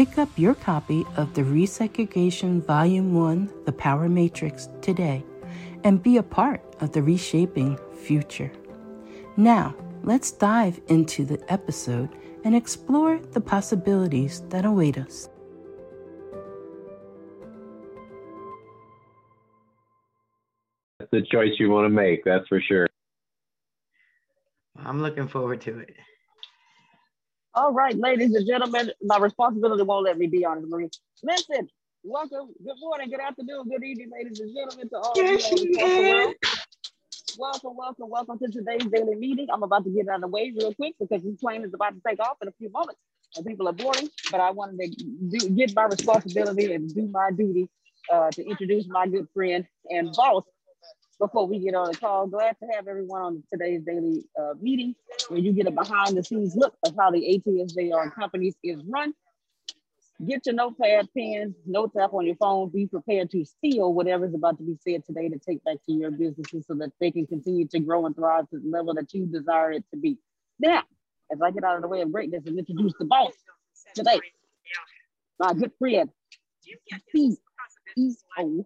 Pick up your copy of the Resegregation Volume 1 The Power Matrix today and be a part of the reshaping future. Now, let's dive into the episode and explore the possibilities that await us. That's the choice you want to make, that's for sure. I'm looking forward to it. All right, ladies and gentlemen, my responsibility won't let me be on the Marie. Listen, welcome, good morning, good afternoon, good evening, ladies and gentlemen, to all you Welcome, welcome, welcome to today's daily meeting. I'm about to get out of the way real quick because this plane is about to take off in a few moments and people are boarding. But I wanted to do, get my responsibility and do my duty uh, to introduce my good friend and boss, before we get on the call. Glad to have everyone on today's daily uh, meeting where you get a behind the scenes look of how the ATSJR companies is run. Get your notepad, pens, notes up on your phone. Be prepared to steal whatever is about to be said today to take back to your businesses so that they can continue to grow and thrive to the level that you desire it to be. Now, as I get out of the way of greatness and introduce the boss today, my good friend, CEO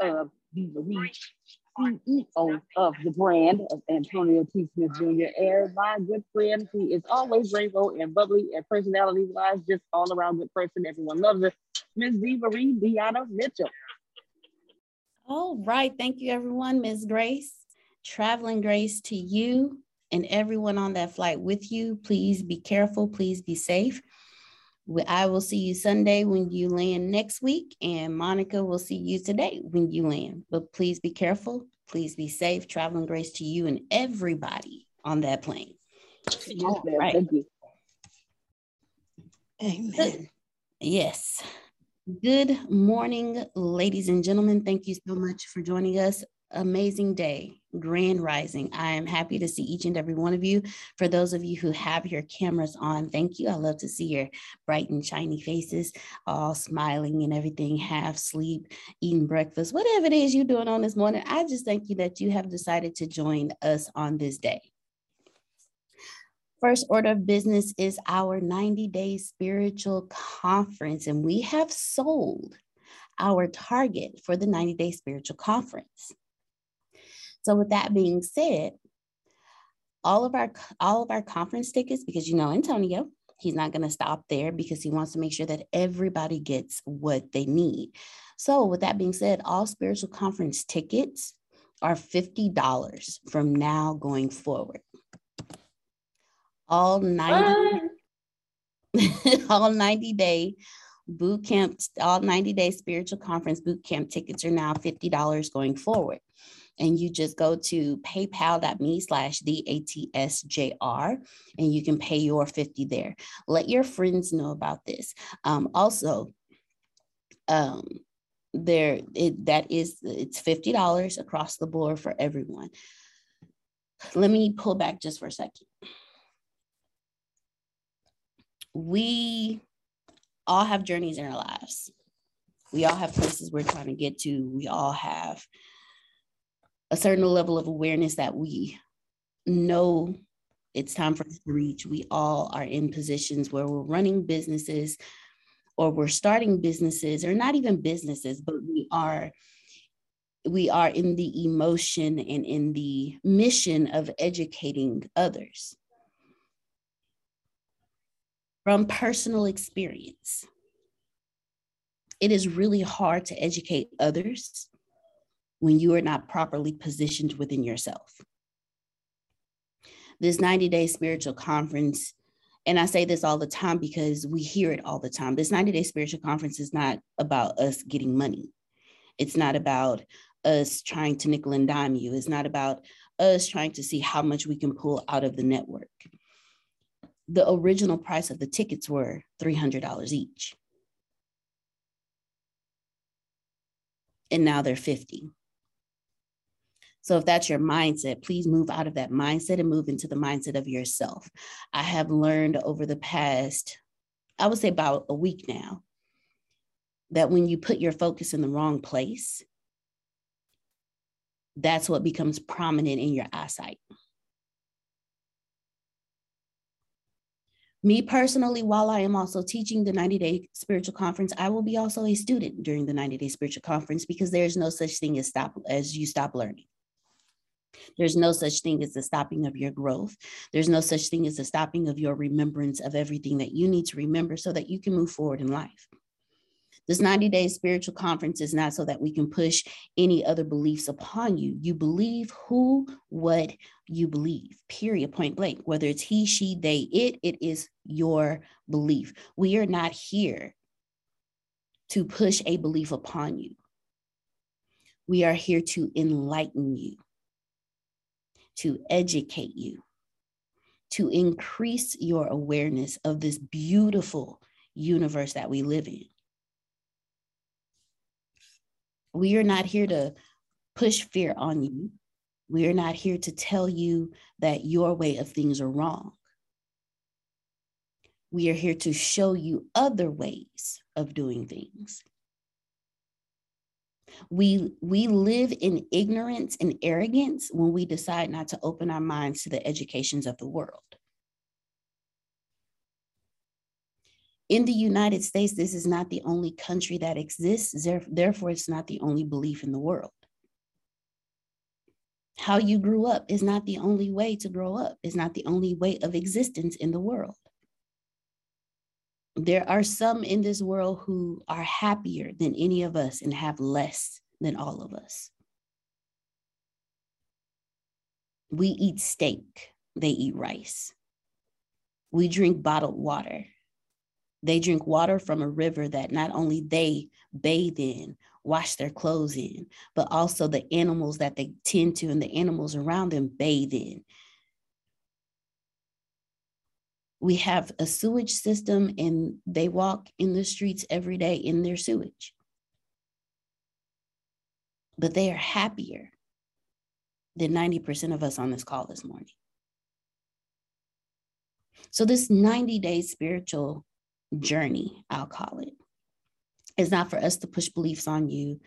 of the CEO of the brand of Antonio T. Smith Jr. and my good friend who is always rainbow and bubbly and personality wise, just all around good person. Everyone loves her, Ms. Diva Reed Deanna Mitchell. All right. Thank you, everyone. Ms. Grace, traveling grace to you and everyone on that flight with you. Please be careful. Please be safe. I will see you Sunday when you land next week, and Monica will see you today when you land. But please be careful. Please be safe. Traveling grace to you and everybody on that plane. Yes, right. Thank you. Amen. Yes. Good morning, ladies and gentlemen. Thank you so much for joining us amazing day, grand rising. I am happy to see each and every one of you. For those of you who have your cameras on, thank you. I love to see your bright and shiny faces, all smiling and everything, half sleep, eating breakfast, whatever it is you're doing on this morning. I just thank you that you have decided to join us on this day. First order of business is our 90 day spiritual conference, and we have sold our target for the 90 day spiritual conference. So with that being said, all of our all of our conference tickets, because you know Antonio, He's not going to stop there because he wants to make sure that everybody gets what they need. So, with that being said, all spiritual conference tickets are $50 from now going forward. All 90 all 90 day boot camp, all 90 day spiritual conference boot camp tickets are now $50 going forward. And you just go to paypal.me slash the ATSJR and you can pay your 50 there. Let your friends know about this. Um, also, um, there it that is it's $50 across the board for everyone. Let me pull back just for a second. We all have journeys in our lives. We all have places we're trying to get to. We all have a certain level of awareness that we know it's time for us to reach. We all are in positions where we're running businesses or we're starting businesses or not even businesses, but we are we are in the emotion and in the mission of educating others from personal experience. It is really hard to educate others when you are not properly positioned within yourself. This 90 day spiritual conference, and I say this all the time because we hear it all the time. This 90 day spiritual conference is not about us getting money. It's not about us trying to nickel and dime you. It's not about us trying to see how much we can pull out of the network. The original price of the tickets were $300 each. And now they're 50. So if that's your mindset, please move out of that mindset and move into the mindset of yourself. I have learned over the past, I would say about a week now, that when you put your focus in the wrong place, that's what becomes prominent in your eyesight. Me personally, while I am also teaching the 90 day spiritual conference, I will be also a student during the 90 day spiritual conference because there's no such thing as stop as you stop learning. There's no such thing as the stopping of your growth. There's no such thing as the stopping of your remembrance of everything that you need to remember so that you can move forward in life. This 90 day spiritual conference is not so that we can push any other beliefs upon you. You believe who, what you believe, period, point blank. Whether it's he, she, they, it, it is your belief. We are not here to push a belief upon you. We are here to enlighten you to educate you, to increase your awareness of this beautiful universe that we live in. We are not here to push fear on you. We are not here to tell you that your way of things are wrong. We are here to show you other ways of doing things. We we live in ignorance and arrogance when we decide not to open our minds to the educations of the world. In the United States, this is not the only country that exists. Therefore, it's not the only belief in the world. How you grew up is not the only way to grow up, it's not the only way of existence in the world there are some in this world who are happier than any of us and have less than all of us. We eat steak, they eat rice. We drink bottled water. They drink water from a river that not only they bathe in, wash their clothes in, but also the animals that they tend to and the animals around them bathe in we have a sewage system and they walk in the streets every day in their sewage. But they are happier than 90% of us on this call this morning. So, this 90 day spiritual journey, I'll call it, is not for us to push beliefs on you.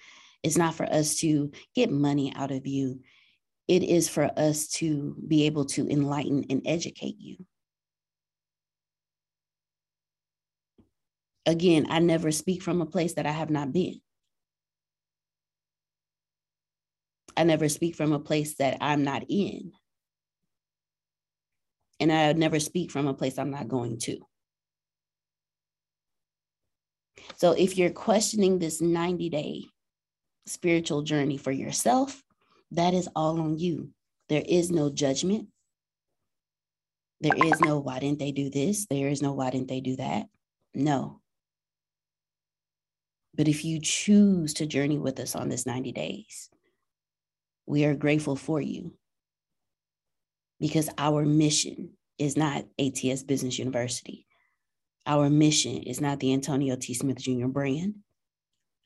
It's not for us to get money out of you. It is for us to be able to enlighten and educate you. Again, I never speak from a place that I have not been. I never speak from a place that I'm not in. And I never speak from a place I'm not going to. So if you're questioning this 90 day spiritual journey for yourself, that is all on you. There is no judgment. There is no, why didn't they do this? There is no, why didn't they do that? No. But if you choose to journey with us on this 90 days, we are grateful for you because our mission is not ATS Business University. Our mission is not the Antonio T. Smith Jr. brand.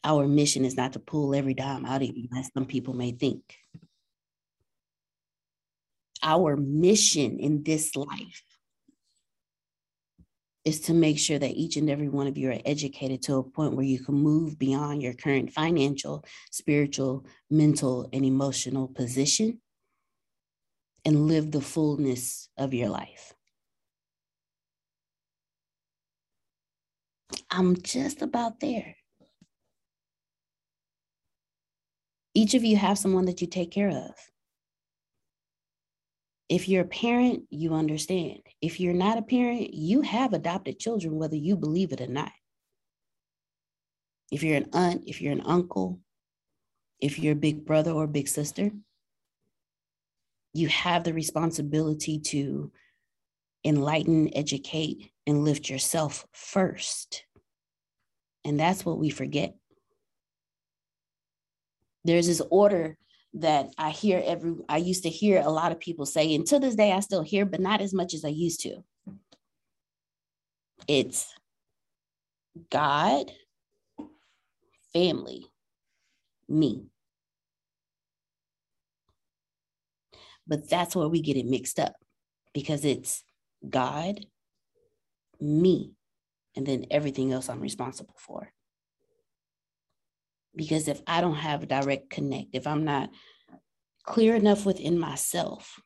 Our mission is not to pull every dime out of you, as some people may think our mission in this life is to make sure that each and every one of you are educated to a point where you can move beyond your current financial, spiritual, mental, and emotional position and live the fullness of your life. I'm just about there. Each of you have someone that you take care of. If you're a parent, you understand. If you're not a parent, you have adopted children, whether you believe it or not. If you're an aunt, if you're an uncle, if you're a big brother or big sister, you have the responsibility to enlighten, educate, and lift yourself first. And that's what we forget. There's this order that I hear every, I used to hear a lot of people say, and to this day I still hear, but not as much as I used to. It's God, family, me. But that's where we get it mixed up because it's God, me, and then everything else I'm responsible for. Because if I don't have a direct connect, if I'm not clear enough within myself,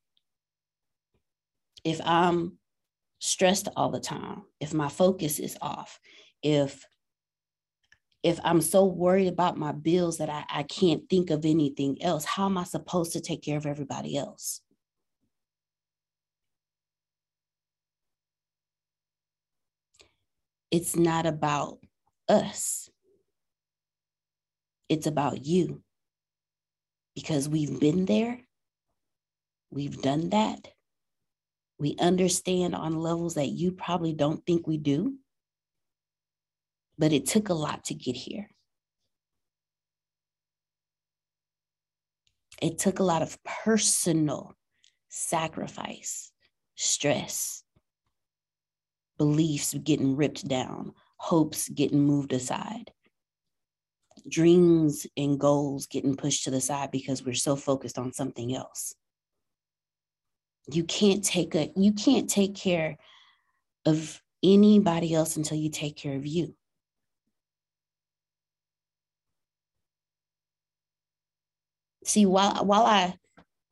if I'm stressed all the time, if my focus is off, if if I'm so worried about my bills that I, I can't think of anything else, how am I supposed to take care of everybody else? It's not about us. It's about you. Because we've been there, we've done that. We understand on levels that you probably don't think we do. But it took a lot to get here. It took a lot of personal sacrifice, stress, beliefs getting ripped down, hopes getting moved aside dreams and goals getting pushed to the side because we're so focused on something else. You can't take a you can't take care of anybody else until you take care of you. See while while i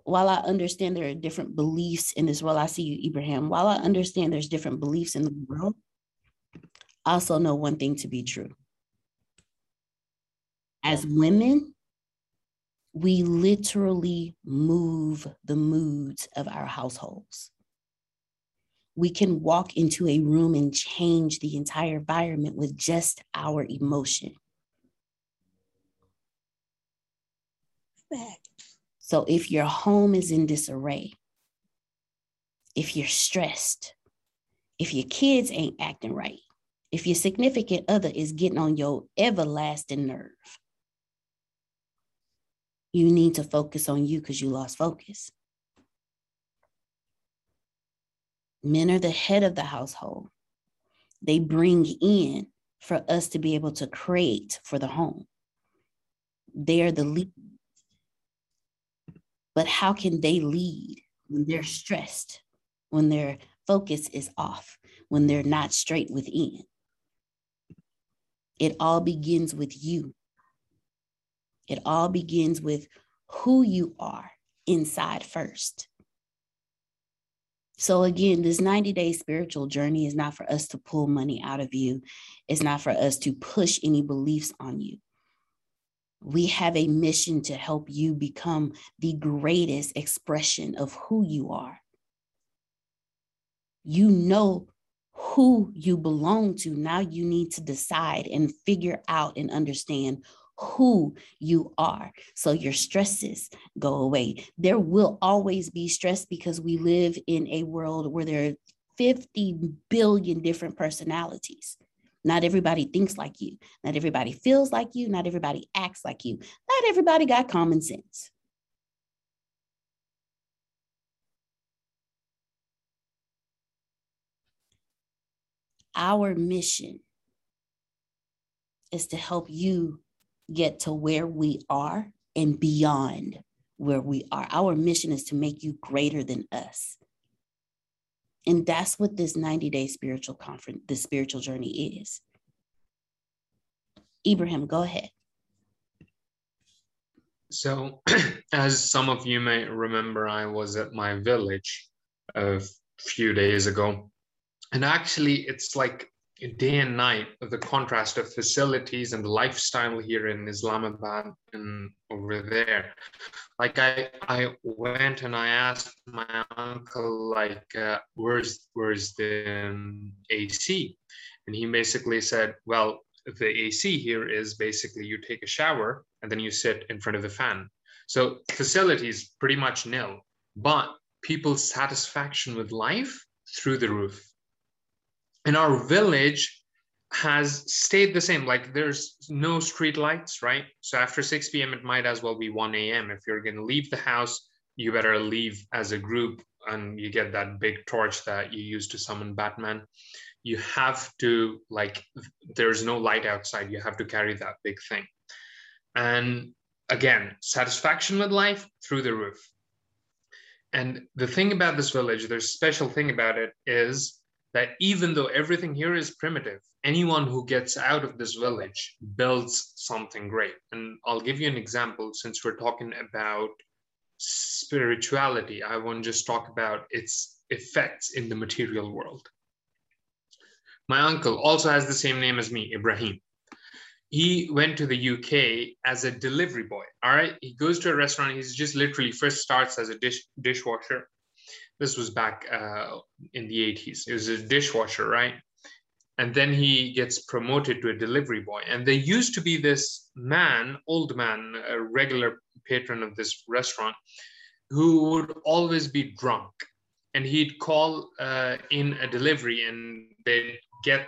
while i understand there are different beliefs in this world i see you ibrahim. While i understand there's different beliefs in the world i also know one thing to be true as women, we literally move the moods of our households. We can walk into a room and change the entire environment with just our emotion. So if your home is in disarray, if you're stressed, if your kids ain't acting right, if your significant other is getting on your everlasting nerve, you need to focus on you because you lost focus. Men are the head of the household. They bring in for us to be able to create for the home. They are the lead. But how can they lead when they're stressed, when their focus is off, when they're not straight within? It all begins with you. It all begins with who you are inside first. So, again, this 90 day spiritual journey is not for us to pull money out of you, it's not for us to push any beliefs on you. We have a mission to help you become the greatest expression of who you are. You know who you belong to. Now you need to decide and figure out and understand who you are. So your stresses go away. There will always be stress because we live in a world where there are 50 billion different personalities. Not everybody thinks like you. Not everybody feels like you. Not everybody acts like you. Not everybody got common sense. Our mission is to help you get to where we are and beyond where we are. Our mission is to make you greater than us. And that's what this 90 day spiritual conference, this spiritual journey is. Ibrahim, go ahead. So, as some of you may remember, I was at my village a few days ago. And actually, it's like day and night the contrast of facilities and lifestyle here in Islamabad and over there. Like I, I went and I asked my uncle, like, uh, where's where's the um, AC? And he basically said, well, the AC here is basically you take a shower and then you sit in front of the fan. So facilities pretty much nil, but people's satisfaction with life through the roof and our village has stayed the same. Like there's no street lights right? So after 6 p.m it might as well be 1 a.m if you're going to leave the house you better leave as a group and you get that big torch that you use to summon batman. You have to like there's no light outside. You have to carry that big thing. And again satisfaction with life through the roof. And the thing about this village there's special thing about it is that even though everything here is primitive, anyone who gets out of this village builds something great. And I'll give you an example since we're talking about spirituality. I want to just talk about its effects in the material world. My uncle also has the same name as me, Ibrahim. He went to the UK as a delivery boy. All right. He goes to a restaurant. He's just literally first starts as a dish dishwasher this was back uh, in the 80s. It was a dishwasher, right? And then he gets promoted to a delivery boy. And there used to be this man, old man, a regular patron of this restaurant, who would always be drunk. And he'd call uh, in a delivery and they'd get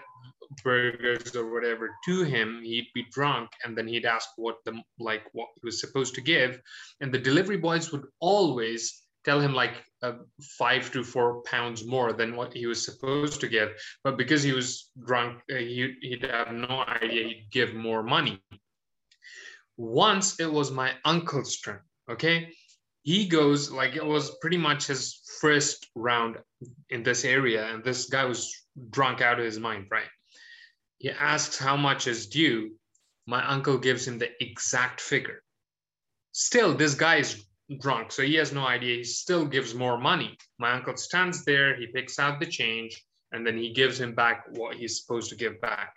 burgers or whatever to him he'd be drunk and then he'd ask what the like what he was supposed to give and the delivery boys would always tell him like uh, five to four pounds more than what he was supposed to give. But because he was drunk, uh, he, he'd have no idea he'd give more money. Once it was my uncle's turn, okay? He goes, like it was pretty much his first round in this area, and this guy was drunk out of his mind, right? He asks how much is due. My uncle gives him the exact figure. Still, this guy is drunk, so he has no idea. He still gives more money. My uncle stands there, he picks out the change, and then he gives him back what he's supposed to give back.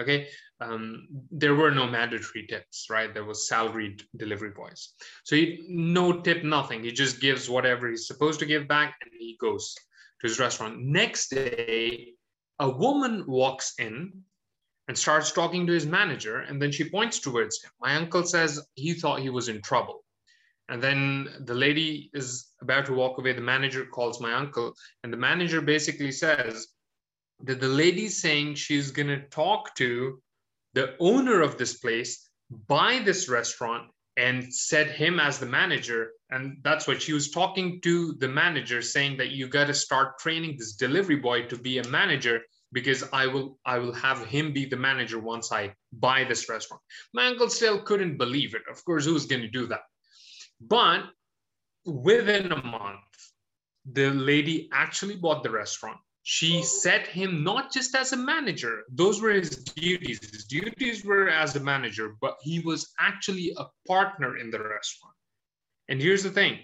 Okay, um, there were no mandatory tips, right? There was salaried delivery boys. So he no tip, nothing. He just gives whatever he's supposed to give back, and he goes to his restaurant. Next day, a woman walks in and starts talking to his manager, and then she points towards him. My uncle says he thought he was in trouble and then the lady is about to walk away. The manager calls my uncle, and the manager basically says that the lady's saying she's going to talk to the owner of this place, buy this restaurant, and set him as the manager. And that's what she was talking to the manager, saying that you got to start training this delivery boy to be a manager because I will I will have him be the manager once I buy this restaurant. My uncle still couldn't believe it. Of course, who's going to do that? But within a month, the lady actually bought the restaurant. She set him not just as a manager, those were his duties. His duties were as a manager, but he was actually a partner in the restaurant. And here's the thing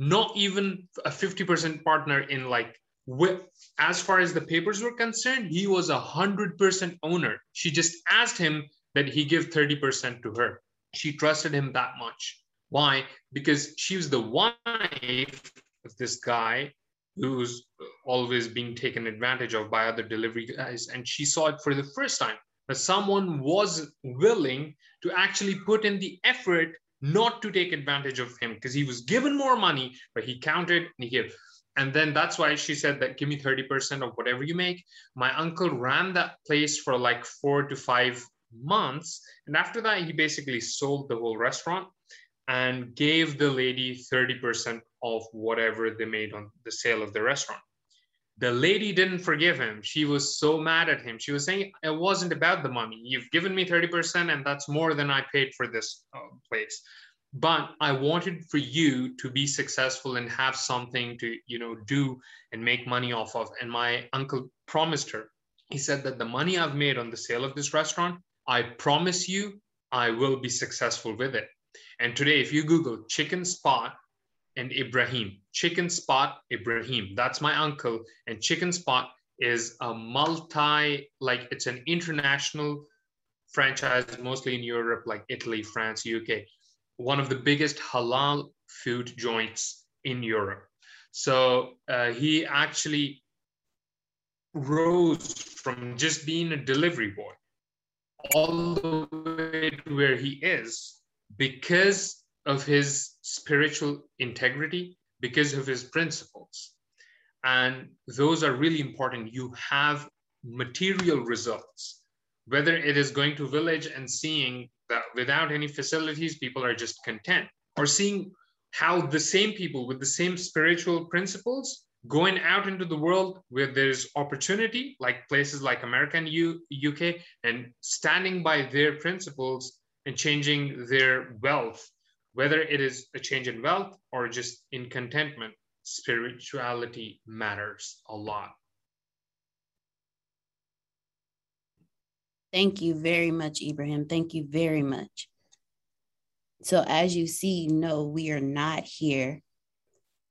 not even a 50% partner in like with, as far as the papers were concerned, he was a hundred percent owner. She just asked him that he give 30% to her. She trusted him that much. Why? Because she was the wife of this guy who's always being taken advantage of by other delivery guys. And she saw it for the first time that someone was willing to actually put in the effort not to take advantage of him because he was given more money, but he counted and he gave. And then that's why she said that give me 30% of whatever you make. My uncle ran that place for like four to five months. And after that, he basically sold the whole restaurant and gave the lady 30% of whatever they made on the sale of the restaurant. The lady didn't forgive him. She was so mad at him. She was saying, It wasn't about the money. You've given me 30%, and that's more than I paid for this uh, place. But I wanted for you to be successful and have something to, you know, do and make money off of. And my uncle promised her. He said that the money I've made on the sale of this restaurant, I promise you, I will be successful with it. And today, if you Google chicken spot and Ibrahim, chicken spot Ibrahim, that's my uncle. And chicken spot is a multi, like it's an international franchise, mostly in Europe, like Italy, France, UK, one of the biggest halal food joints in Europe. So uh, he actually rose from just being a delivery boy all the way to where he is because of his spiritual integrity, because of his principles. And those are really important. You have material results, whether it is going to village and seeing that without any facilities, people are just content, or seeing how the same people with the same spiritual principles going out into the world where there's opportunity, like places like America and U- UK, and standing by their principles and changing their wealth, whether it is a change in wealth or just in contentment, spirituality matters a lot. Thank you very much, Ibrahim. Thank you very much. So, as you see, no, we are not here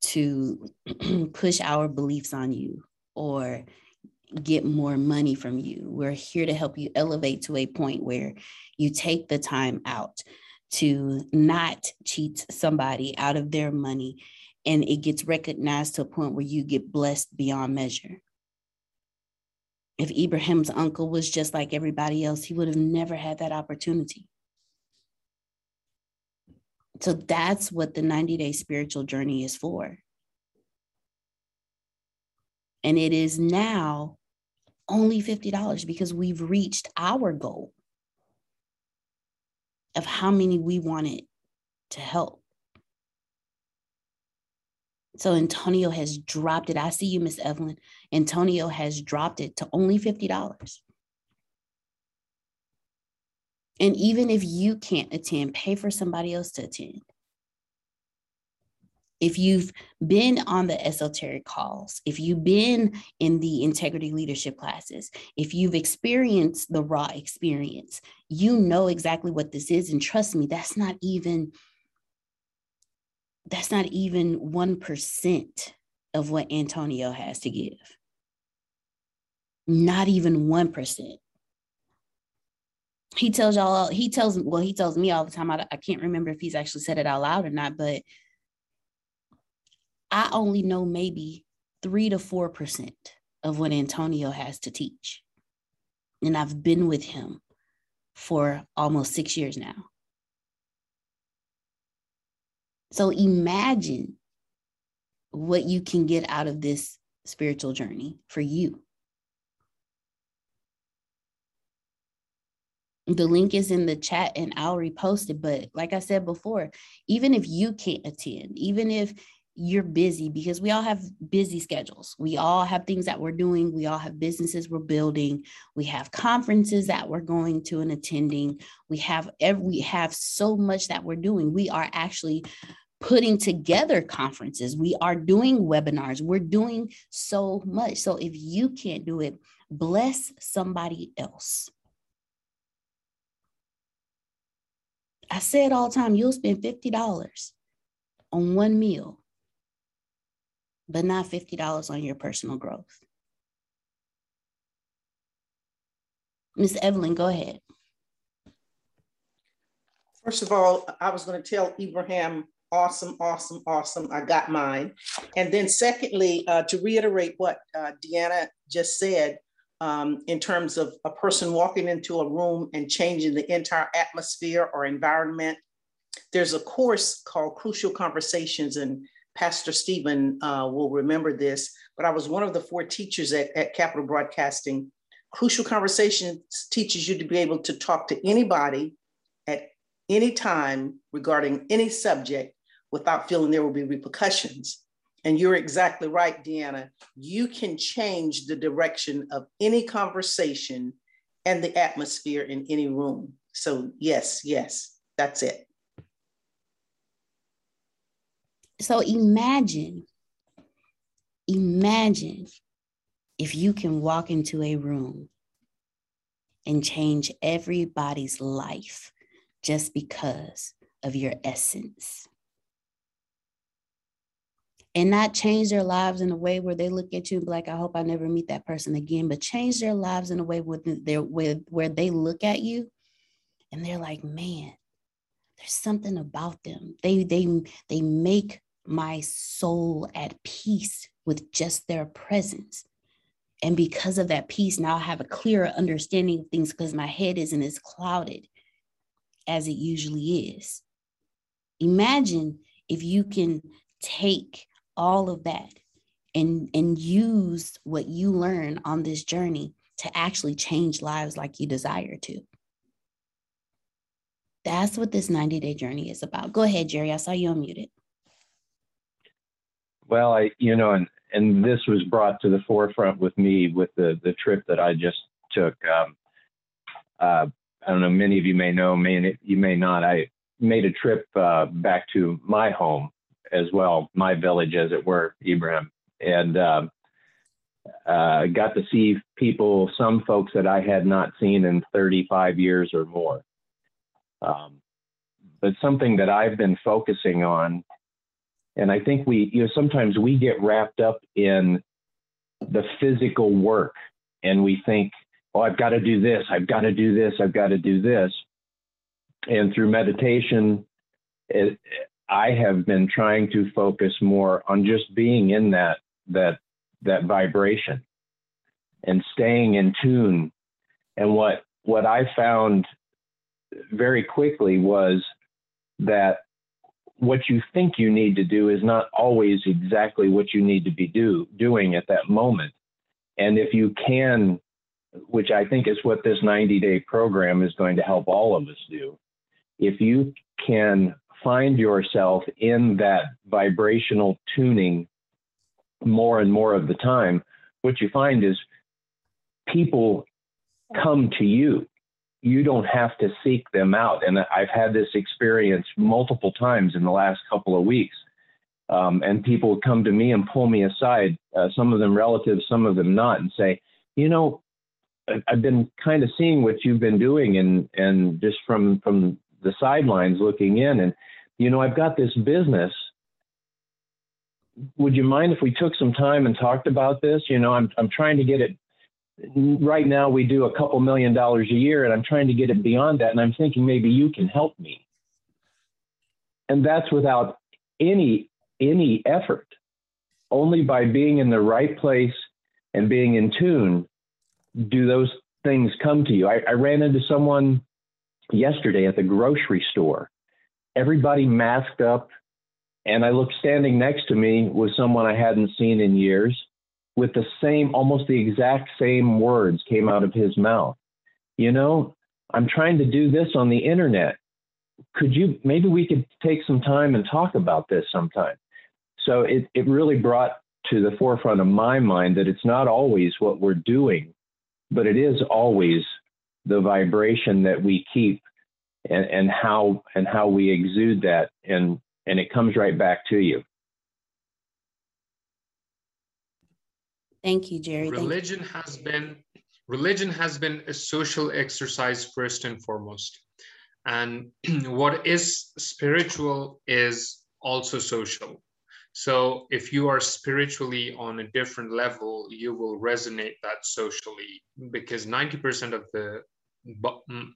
to push our beliefs on you or get more money from you. We're here to help you elevate to a point where you take the time out to not cheat somebody out of their money and it gets recognized to a point where you get blessed beyond measure. If Ibrahim's uncle was just like everybody else, he would have never had that opportunity. So that's what the 90 day spiritual journey is for. And it is now only $50 because we've reached our goal of how many we wanted to help. So Antonio has dropped it. I see you, Miss Evelyn. Antonio has dropped it to only $50. And even if you can't attend, pay for somebody else to attend if you've been on the esoteric calls, if you've been in the integrity leadership classes, if you've experienced the raw experience, you know exactly what this is. And trust me, that's not even that's not even 1% of what Antonio has to give. Not even 1%. He tells y'all, he tells, well, he tells me all the time. I, I can't remember if he's actually said it out loud or not, but I only know maybe three to 4% of what Antonio has to teach. And I've been with him for almost six years now. So imagine what you can get out of this spiritual journey for you. The link is in the chat and I'll repost it. But like I said before, even if you can't attend, even if you're busy because we all have busy schedules. We all have things that we're doing. We all have businesses we're building. We have conferences that we're going to and attending. We have every we have so much that we're doing. We are actually putting together conferences. We are doing webinars. We're doing so much. So if you can't do it, bless somebody else. I say it all the time, you'll spend $50 on one meal but not $50 on your personal growth. Miss Evelyn, go ahead. First of all, I was going to tell Ibrahim Awesome, awesome, awesome. I got mine. And then, secondly, uh, to reiterate what uh, Deanna just said, um, in terms of a person walking into a room and changing the entire atmosphere or environment, there's a course called Crucial Conversations, and Pastor Stephen uh, will remember this, but I was one of the four teachers at, at Capitol Broadcasting. Crucial Conversations teaches you to be able to talk to anybody at any time regarding any subject without feeling there will be repercussions. And you're exactly right, Deanna. You can change the direction of any conversation and the atmosphere in any room. So, yes, yes, that's it. So, imagine, imagine if you can walk into a room and change everybody's life just because of your essence and not change their lives in a way where they look at you like, I hope I never meet that person again, but change their lives in a way where, where they look at you and they're like, man, there's something about them. They, they, they make my soul at peace with just their presence. And because of that peace, now I have a clearer understanding of things because my head isn't as clouded as it usually is. Imagine if you can take all of that and and use what you learn on this journey to actually change lives like you desire to that's what this 90 day journey is about go ahead jerry i saw you unmuted well i you know and and this was brought to the forefront with me with the the trip that i just took um, uh, i don't know many of you may know may you may not i made a trip uh, back to my home as well, my village, as it were, Ibrahim, and um, uh, got to see people, some folks that I had not seen in 35 years or more. Um, but something that I've been focusing on, and I think we, you know, sometimes we get wrapped up in the physical work, and we think, oh, I've got to do this, I've got to do this, I've got to do this. And through meditation, it, I have been trying to focus more on just being in that that that vibration and staying in tune. And what what I found very quickly was that what you think you need to do is not always exactly what you need to be do doing at that moment. And if you can, which I think is what this 90 day program is going to help all of us do, if you can find yourself in that vibrational tuning more and more of the time, what you find is people come to you. You don't have to seek them out. And I've had this experience multiple times in the last couple of weeks. Um, and people come to me and pull me aside, uh, some of them relatives, some of them not, and say, you know, I've been kind of seeing what you've been doing and, and just from, from the sidelines looking in. And you know, I've got this business. Would you mind if we took some time and talked about this? You know, I'm, I'm trying to get it. Right now, we do a couple million dollars a year, and I'm trying to get it beyond that. And I'm thinking maybe you can help me. And that's without any any effort, only by being in the right place and being in tune do those things come to you. I, I ran into someone yesterday at the grocery store everybody masked up. And I looked standing next to me was someone I hadn't seen in years with the same, almost the exact same words came out of his mouth. You know, I'm trying to do this on the internet. Could you, maybe we could take some time and talk about this sometime. So it, it really brought to the forefront of my mind that it's not always what we're doing, but it is always the vibration that we keep and, and how and how we exude that and and it comes right back to you thank you jerry. Religion you. has been religion has been a social exercise first and foremost. And what is spiritual is also social. So if you are spiritually on a different level you will resonate that socially because 90% of the mm,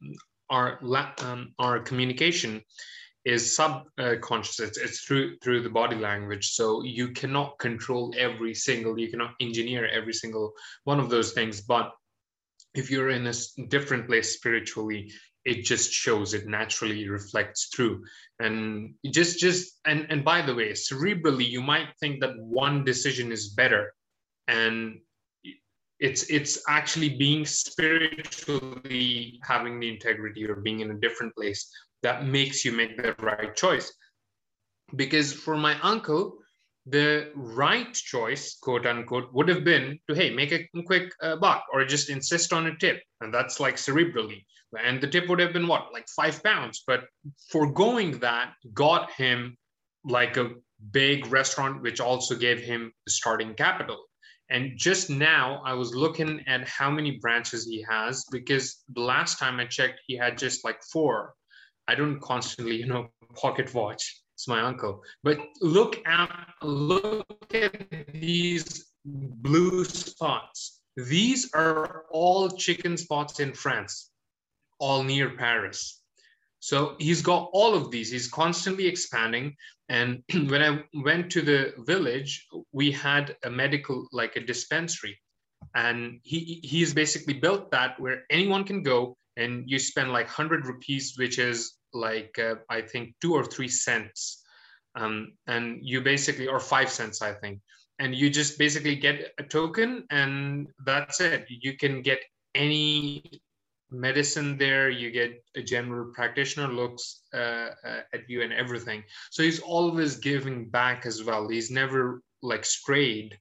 our um, our communication is subconscious. It's, it's through through the body language. So you cannot control every single, you cannot engineer every single one of those things. But if you're in a different place spiritually, it just shows it naturally reflects through and just just and and by the way cerebrally you might think that one decision is better and it's it's actually being spiritually having the integrity or being in a different place that makes you make the right choice. Because for my uncle the right choice quote unquote would have been to hey make a quick uh, buck or just insist on a tip. And that's like cerebrally. And the tip would have been what like five pounds. But foregoing that got him like a big restaurant which also gave him the starting capital. And just now i was looking at how many branches he has because the last time i checked he had just like four i don't constantly you know pocket watch it's my uncle but look at look at these blue spots these are all chicken spots in france all near Paris. So he's got all of these. He's constantly expanding. And when I went to the village, we had a medical, like a dispensary. And he he's basically built that where anyone can go and you spend like 100 rupees, which is like, uh, I think, two or three cents. Um, and you basically, or five cents, I think. And you just basically get a token and that's it. You can get any medicine there you get a general practitioner looks uh, uh, at you and everything so he's always giving back as well he's never like strayed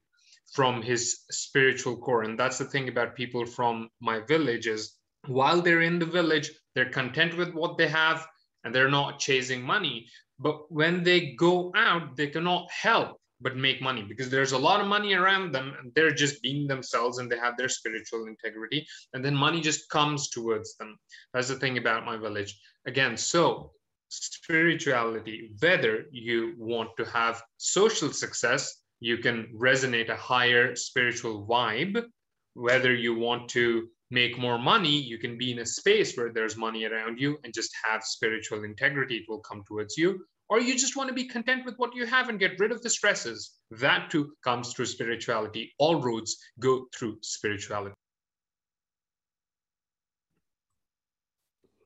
from his spiritual core and that's the thing about people from my village is while they're in the village they're content with what they have and they're not chasing money. But when they go out they cannot help but make money because there's a lot of money around them and they're just being themselves and they have their spiritual integrity. And then money just comes towards them. That's the thing about my village. Again so spirituality whether you want to have social success you can resonate a higher spiritual vibe whether you want to make more money you can be in a space where there's money around you and just have spiritual integrity it will come towards you or you just want to be content with what you have and get rid of the stresses. That too comes through spirituality. All roads go through spirituality.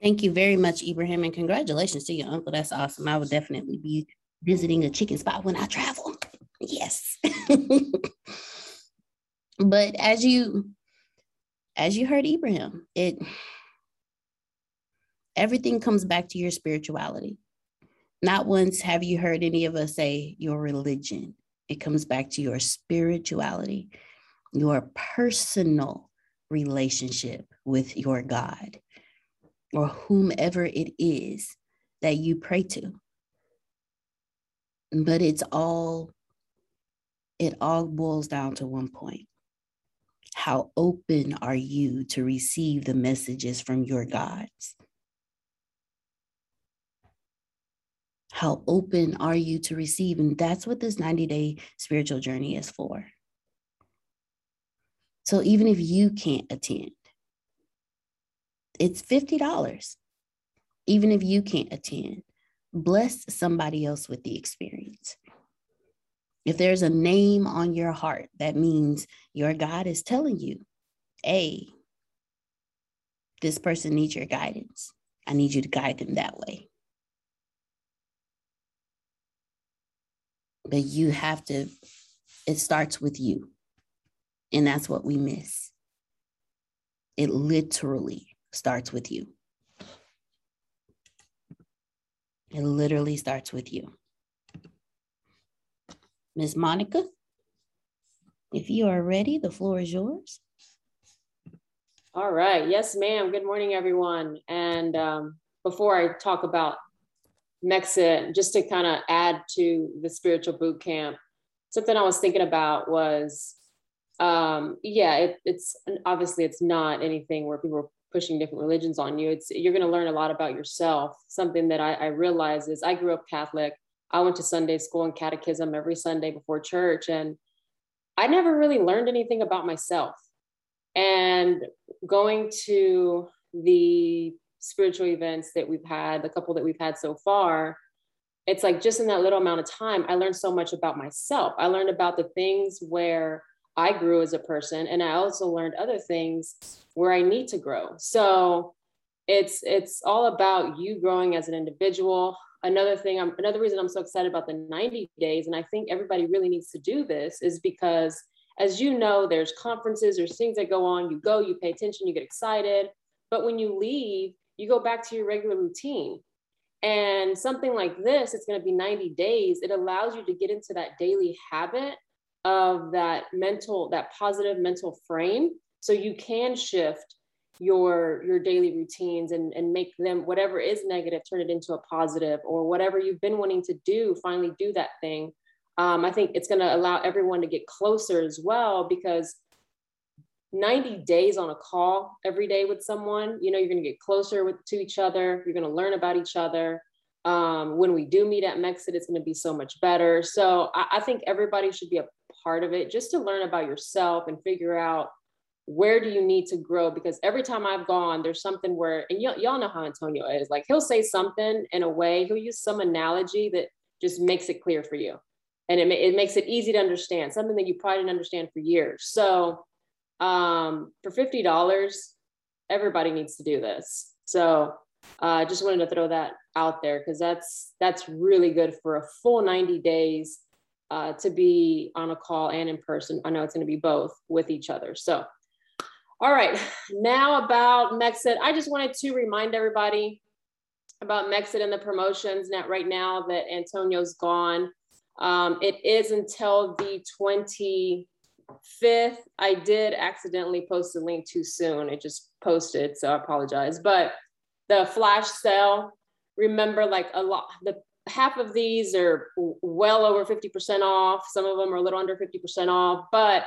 Thank you very much, Ibrahim, and congratulations to your uncle. That's awesome. I would definitely be visiting a chicken spot when I travel. Yes. but as you as you heard Ibrahim, it everything comes back to your spirituality. Not once have you heard any of us say your religion. It comes back to your spirituality, your personal relationship with your God or whomever it is that you pray to. But it's all, it all boils down to one point. How open are you to receive the messages from your gods? How open are you to receive? And that's what this 90 day spiritual journey is for. So even if you can't attend, it's $50. Even if you can't attend, bless somebody else with the experience. If there's a name on your heart, that means your God is telling you, hey, this person needs your guidance. I need you to guide them that way. but you have to, it starts with you. And that's what we miss. It literally starts with you. It literally starts with you. Ms. Monica, if you are ready, the floor is yours. All right. Yes, ma'am. Good morning, everyone. And um, before I talk about Mexa, just to kind of add to the spiritual boot camp, something I was thinking about was, um, yeah, it, it's obviously it's not anything where people are pushing different religions on you. It's you're going to learn a lot about yourself. Something that I, I realize is I grew up Catholic. I went to Sunday school and catechism every Sunday before church, and I never really learned anything about myself. And going to the spiritual events that we've had, the couple that we've had so far, it's like just in that little amount of time, I learned so much about myself. I learned about the things where I grew as a person, and I also learned other things where I need to grow. So it's it's all about you growing as an individual. Another thing, I'm, another reason I'm so excited about the 90 days, and I think everybody really needs to do this, is because as you know, there's conferences, there's things that go on. You go, you pay attention, you get excited, but when you leave, you go back to your regular routine and something like this, it's going to be 90 days. It allows you to get into that daily habit of that mental, that positive mental frame. So you can shift your your daily routines and, and make them whatever is negative, turn it into a positive or whatever you've been wanting to do, finally do that thing. Um, I think it's going to allow everyone to get closer as well because 90 days on a call every day with someone, you know, you're going to get closer with, to each other. You're going to learn about each other. Um, when we do meet at Mexit, it's going to be so much better. So I, I, think everybody should be a part of it just to learn about yourself and figure out where do you need to grow? Because every time I've gone, there's something where, and y- y'all know how Antonio is like, he'll say something in a way, he'll use some analogy that just makes it clear for you. And it, ma- it makes it easy to understand, something that you probably didn't understand for years. So um, for $50, everybody needs to do this. So I uh, just wanted to throw that out there because that's that's really good for a full 90 days uh, to be on a call and in person. I know it's going to be both with each other. So, all right, now about Mexit. I just wanted to remind everybody about Mexit and the promotions. Now, right now that Antonio's gone, um, it is until the 20 fifth, I did accidentally post a link too soon. It just posted, so I apologize. But the flash sale, remember, like a lot, the half of these are well over 50% off. Some of them are a little under 50% off. But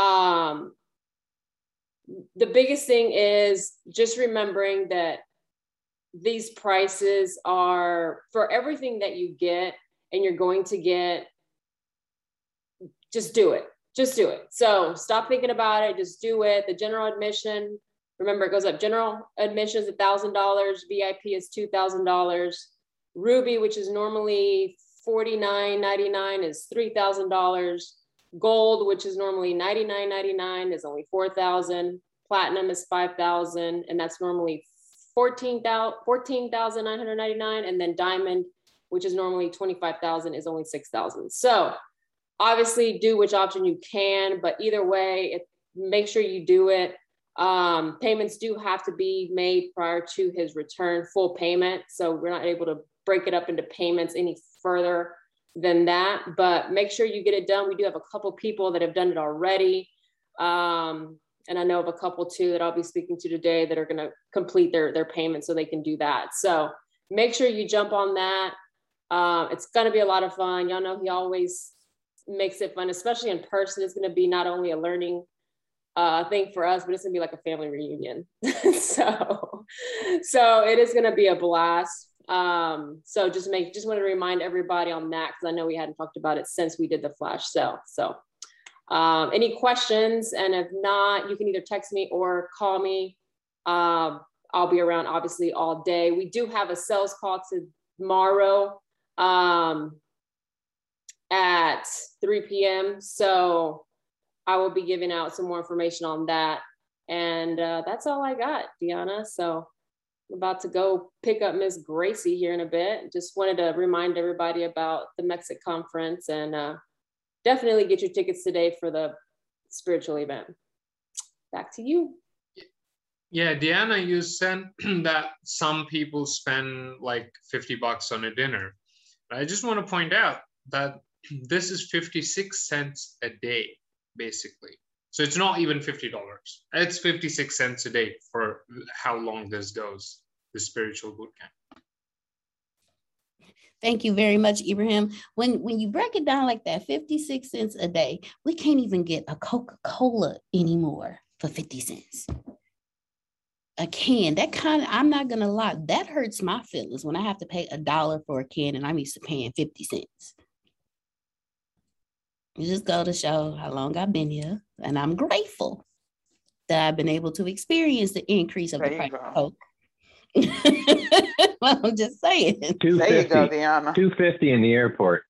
um, the biggest thing is just remembering that these prices are for everything that you get and you're going to get, just do it just do it. So stop thinking about it. Just do it. The general admission, remember, it goes up. General admission is $1,000. VIP is $2,000. Ruby, which is normally $49.99, is $3,000. Gold, which is normally $99.99, is only 4000 Platinum is 5000 and that's normally 14,999. and then diamond, which is normally 25,000, is only 6,000. So obviously do which option you can, but either way, it, make sure you do it. Um, payments do have to be made prior to his return, full payment. So we're not able to break it up into payments any further than that, but make sure you get it done. We do have a couple people that have done it already. Um, and I know of a couple too that I'll be speaking to today that are going to complete their, their payment so they can do that. So make sure you jump on that. Uh, it's going to be a lot of fun. Y'all know he always makes it fun, especially in person. It's going to be not only a learning uh, thing for us, but it's going to be like a family reunion. so, so it is going to be a blast. Um, so just make, just want to remind everybody on that because I know we hadn't talked about it since we did the flash sale. So, um, any questions? And if not, you can either text me or call me. Uh, I'll be around obviously all day. We do have a sales call tomorrow. Um, at 3 p.m. So I will be giving out some more information on that. And uh, that's all I got, Deanna. So About to go pick up Miss Gracie here in a bit. Just wanted to remind everybody about the Mexit conference and uh, definitely get your tickets today for the spiritual event. Back to you. Yeah, Deanna, you said that some people spend like 50 bucks on a dinner. I just want to point out that this is 56 cents a day, basically. So it's not even $50. It's 56 cents a day for how long this goes, the spiritual boot camp. Thank you very much, Ibrahim. When when you break it down like that, 56 cents a day, we can't even get a Coca-Cola anymore for 50 cents. A can, that kind of, I'm not gonna lie, that hurts my feelings when I have to pay a dollar for a can and I'm used to paying 50 cents. It just go to show how long I've been here, and I'm grateful that I've been able to experience the increase of there the price of Coke. well, I'm just saying. There you go, Deanna. 250 in the airport.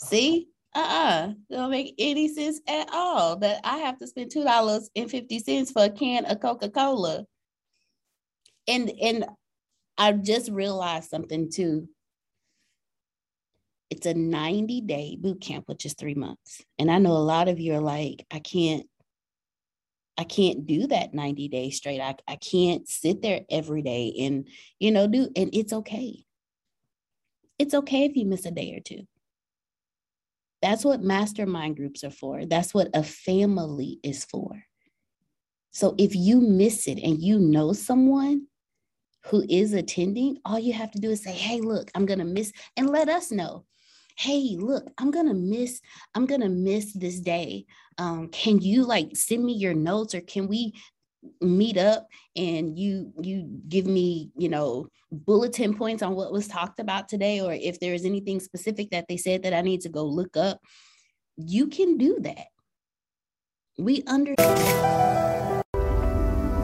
See? Uh-uh. It don't make any sense at all that I have to spend two dollars and fifty cents for a can of Coca-Cola. And and I just realized something too. It's a 90 day boot camp, which is three months. And I know a lot of you are like, I can't, I can't do that 90 days straight. I, I can't sit there every day and, you know, do, and it's okay. It's okay if you miss a day or two. That's what mastermind groups are for. That's what a family is for. So if you miss it and you know someone who is attending, all you have to do is say, hey, look, I'm going to miss, and let us know. Hey, look, I'm gonna miss, I'm gonna miss this day. Um, can you like send me your notes or can we meet up and you you give me you know bulletin points on what was talked about today or if there is anything specific that they said that i need to go look up you can do that we understand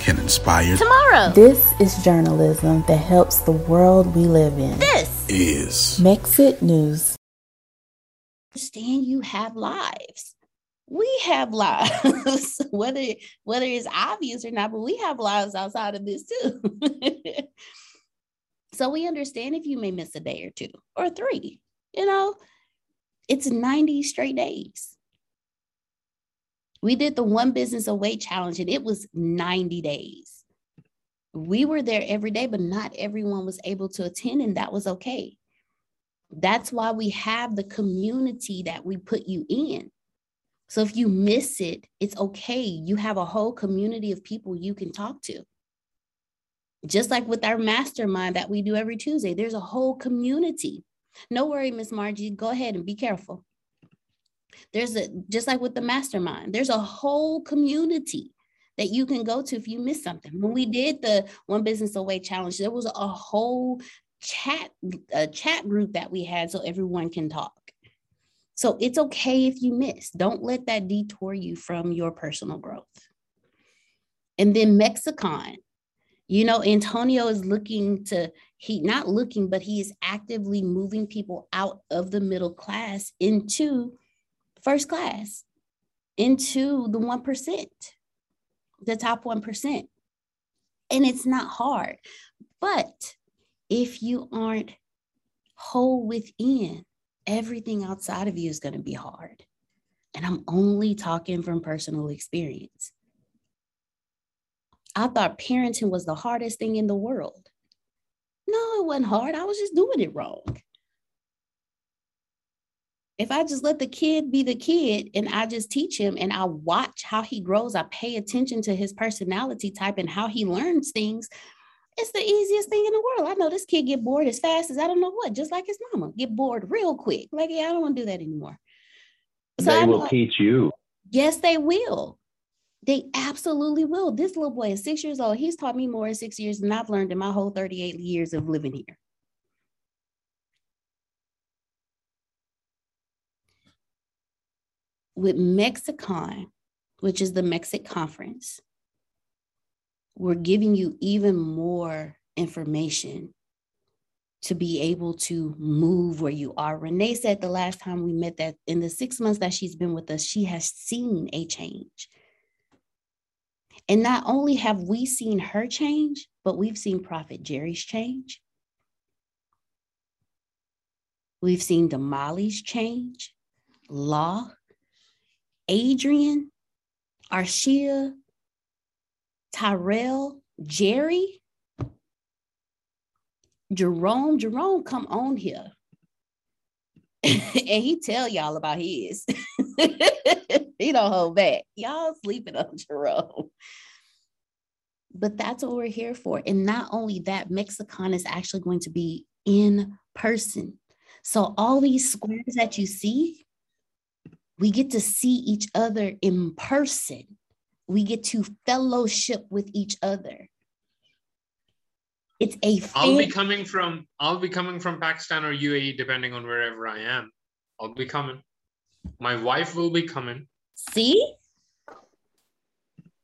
can inspire tomorrow. This is journalism that helps the world we live in. This is Mexit News. Understand you have lives. We have lives, whether whether it's obvious or not, but we have lives outside of this too. So we understand if you may miss a day or two or three, you know, it's 90 straight days. We did the one business away challenge and it was 90 days. We were there every day, but not everyone was able to attend, and that was okay. That's why we have the community that we put you in. So if you miss it, it's okay. You have a whole community of people you can talk to just like with our mastermind that we do every Tuesday, there's a whole community. No worry, Miss Margie, go ahead and be careful. There's a just like with the mastermind, there's a whole community that you can go to if you miss something. When we did the One Business Away challenge, there was a whole chat a chat group that we had so everyone can talk. So it's okay if you miss. Don't let that detour you from your personal growth. And then Mexicon, you know, Antonio is looking to, he not looking, but he is actively moving people out of the middle class into first class, into the 1%, the top 1%. And it's not hard. But if you aren't whole within, everything outside of you is going to be hard. And I'm only talking from personal experience. I thought parenting was the hardest thing in the world. No, it wasn't hard. I was just doing it wrong. If I just let the kid be the kid and I just teach him and I watch how he grows, I pay attention to his personality type and how he learns things, it's the easiest thing in the world. I know this kid get bored as fast as I don't know what, just like his mama, get bored real quick. Like, yeah, I don't want to do that anymore. So they will teach you. Yes, they will. They absolutely will. This little boy is six years old. He's taught me more in six years than I've learned in my whole 38 years of living here. With Mexicon, which is the Mexit conference, we're giving you even more information to be able to move where you are. Renee said the last time we met that in the six months that she's been with us, she has seen a change. And not only have we seen her change, but we've seen Prophet Jerry's change. We've seen Damali's change, Law, Adrian, Arshia, Tyrell, Jerry, Jerome. Jerome come on here. and he tell y'all about his. he don't hold back. Y'all sleeping on Jerome. But that's what we're here for. And not only that, Mexicon is actually going to be in person. So all these squares that you see, we get to see each other in person. We get to fellowship with each other. It's a I'll be coming from I'll be coming from Pakistan or UAE depending on wherever I am. I'll be coming. My wife will be coming. See?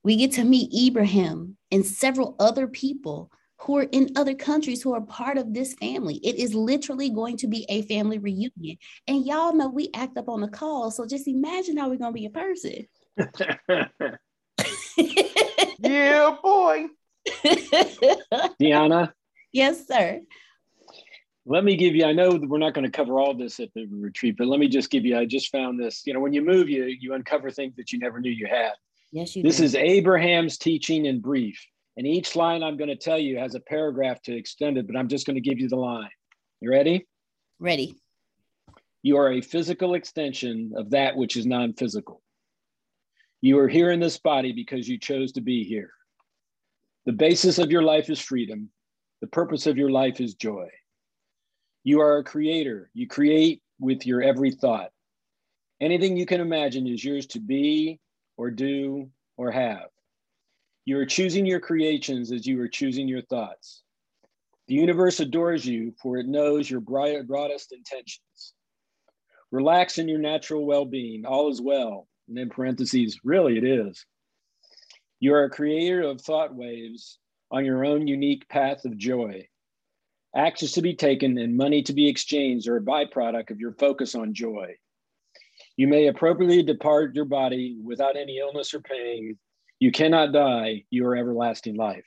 We get to meet Ibrahim and several other people who are in other countries who are part of this family. It is literally going to be a family reunion. And y'all know we act up on the call. So just imagine how we're going to be in person. yeah, boy. Deanna? Yes, sir. Let me give you, I know we're not going to cover all this at the retreat, but let me just give you, I just found this. You know, when you move, you you uncover things that you never knew you had. Yes, you This do. is Abraham's teaching in brief. And each line I'm going to tell you has a paragraph to extend it, but I'm just going to give you the line. You ready? Ready. You are a physical extension of that which is non physical. You are here in this body because you chose to be here. The basis of your life is freedom. The purpose of your life is joy. You are a creator. You create with your every thought. Anything you can imagine is yours to be or do or have. You are choosing your creations as you are choosing your thoughts. The universe adores you, for it knows your broadest intentions. Relax in your natural well being. All is well. And in parentheses, really, it is. You are a creator of thought waves on your own unique path of joy. Actions to be taken and money to be exchanged are a byproduct of your focus on joy. You may appropriately depart your body without any illness or pain. You cannot die, you are everlasting life.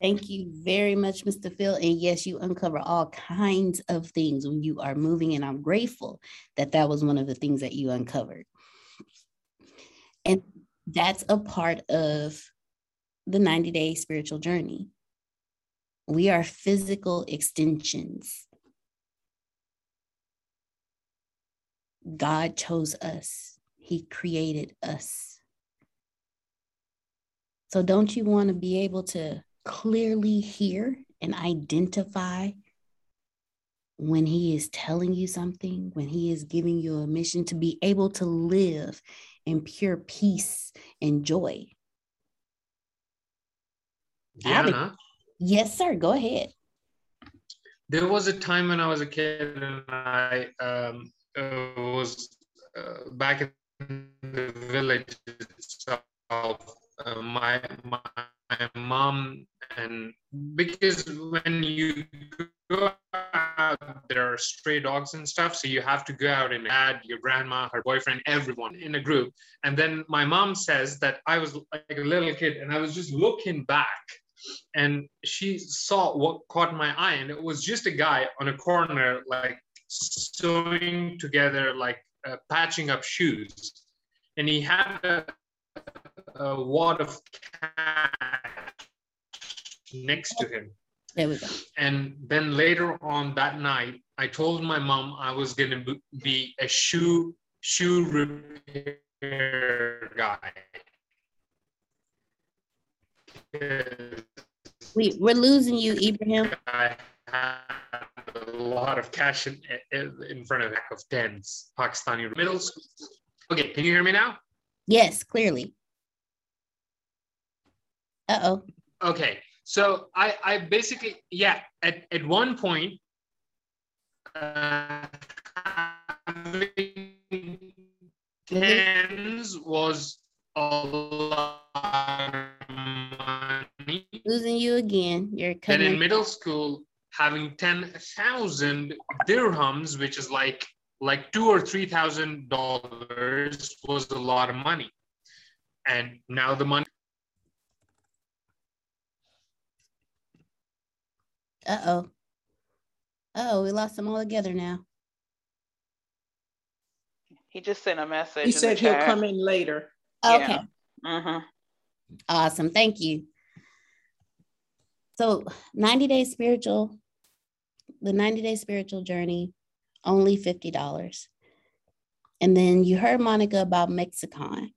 Thank you very much, Mr. Phil. And yes, you uncover all kinds of things when you are moving. And I'm grateful that that was one of the things that you uncovered. And that's a part of the 90 day spiritual journey. We are physical extensions. God chose us, He created us. So, don't you want to be able to clearly hear and identify when He is telling you something, when He is giving you a mission to be able to live in pure peace and joy? Diana, Yes, sir. Go ahead. there was a time when I was a kid and I um, was uh, back in the village itself. Uh, my my mom and because when you go out, there are stray dogs and stuff, so you have to go out and add your grandma, her boyfriend, everyone in a group. And then my mom says that I was like a little kid and I was just looking back and she saw what caught my eye and it was just a guy on a corner like sewing together like uh, patching up shoes and he had a, a wad of cash next to him There we go. and then later on that night i told my mom i was going to be a shoe shoe repair guy We, we're losing you, Ibrahim. I had a lot of cash in, in front of of tens, Pakistani middle school. Okay, can you hear me now? Yes, clearly. Uh oh. Okay, so I, I basically, yeah, at, at one point, uh, tens was a lot of money. Losing you again. You're Then cutting. in middle school, having 10,000 dirhams, which is like like two or three thousand dollars, was a lot of money. And now the money. Uh oh. Oh, we lost them all together now. He just sent a message. He said he'll come in later. Okay. Yeah. Mm-hmm. Awesome. Thank you. So 90 day spiritual, the 90 day spiritual journey, only $50. And then you heard Monica about Mexicon.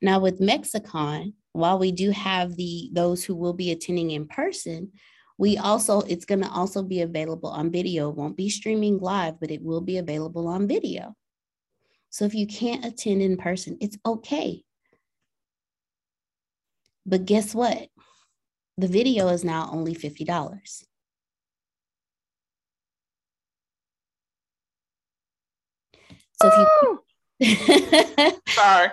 Now with Mexicon, while we do have the those who will be attending in person, we also it's going to also be available on video. It won't be streaming live, but it will be available on video. So if you can't attend in person, it's okay. But guess what? The video is now only $50. So if you sorry.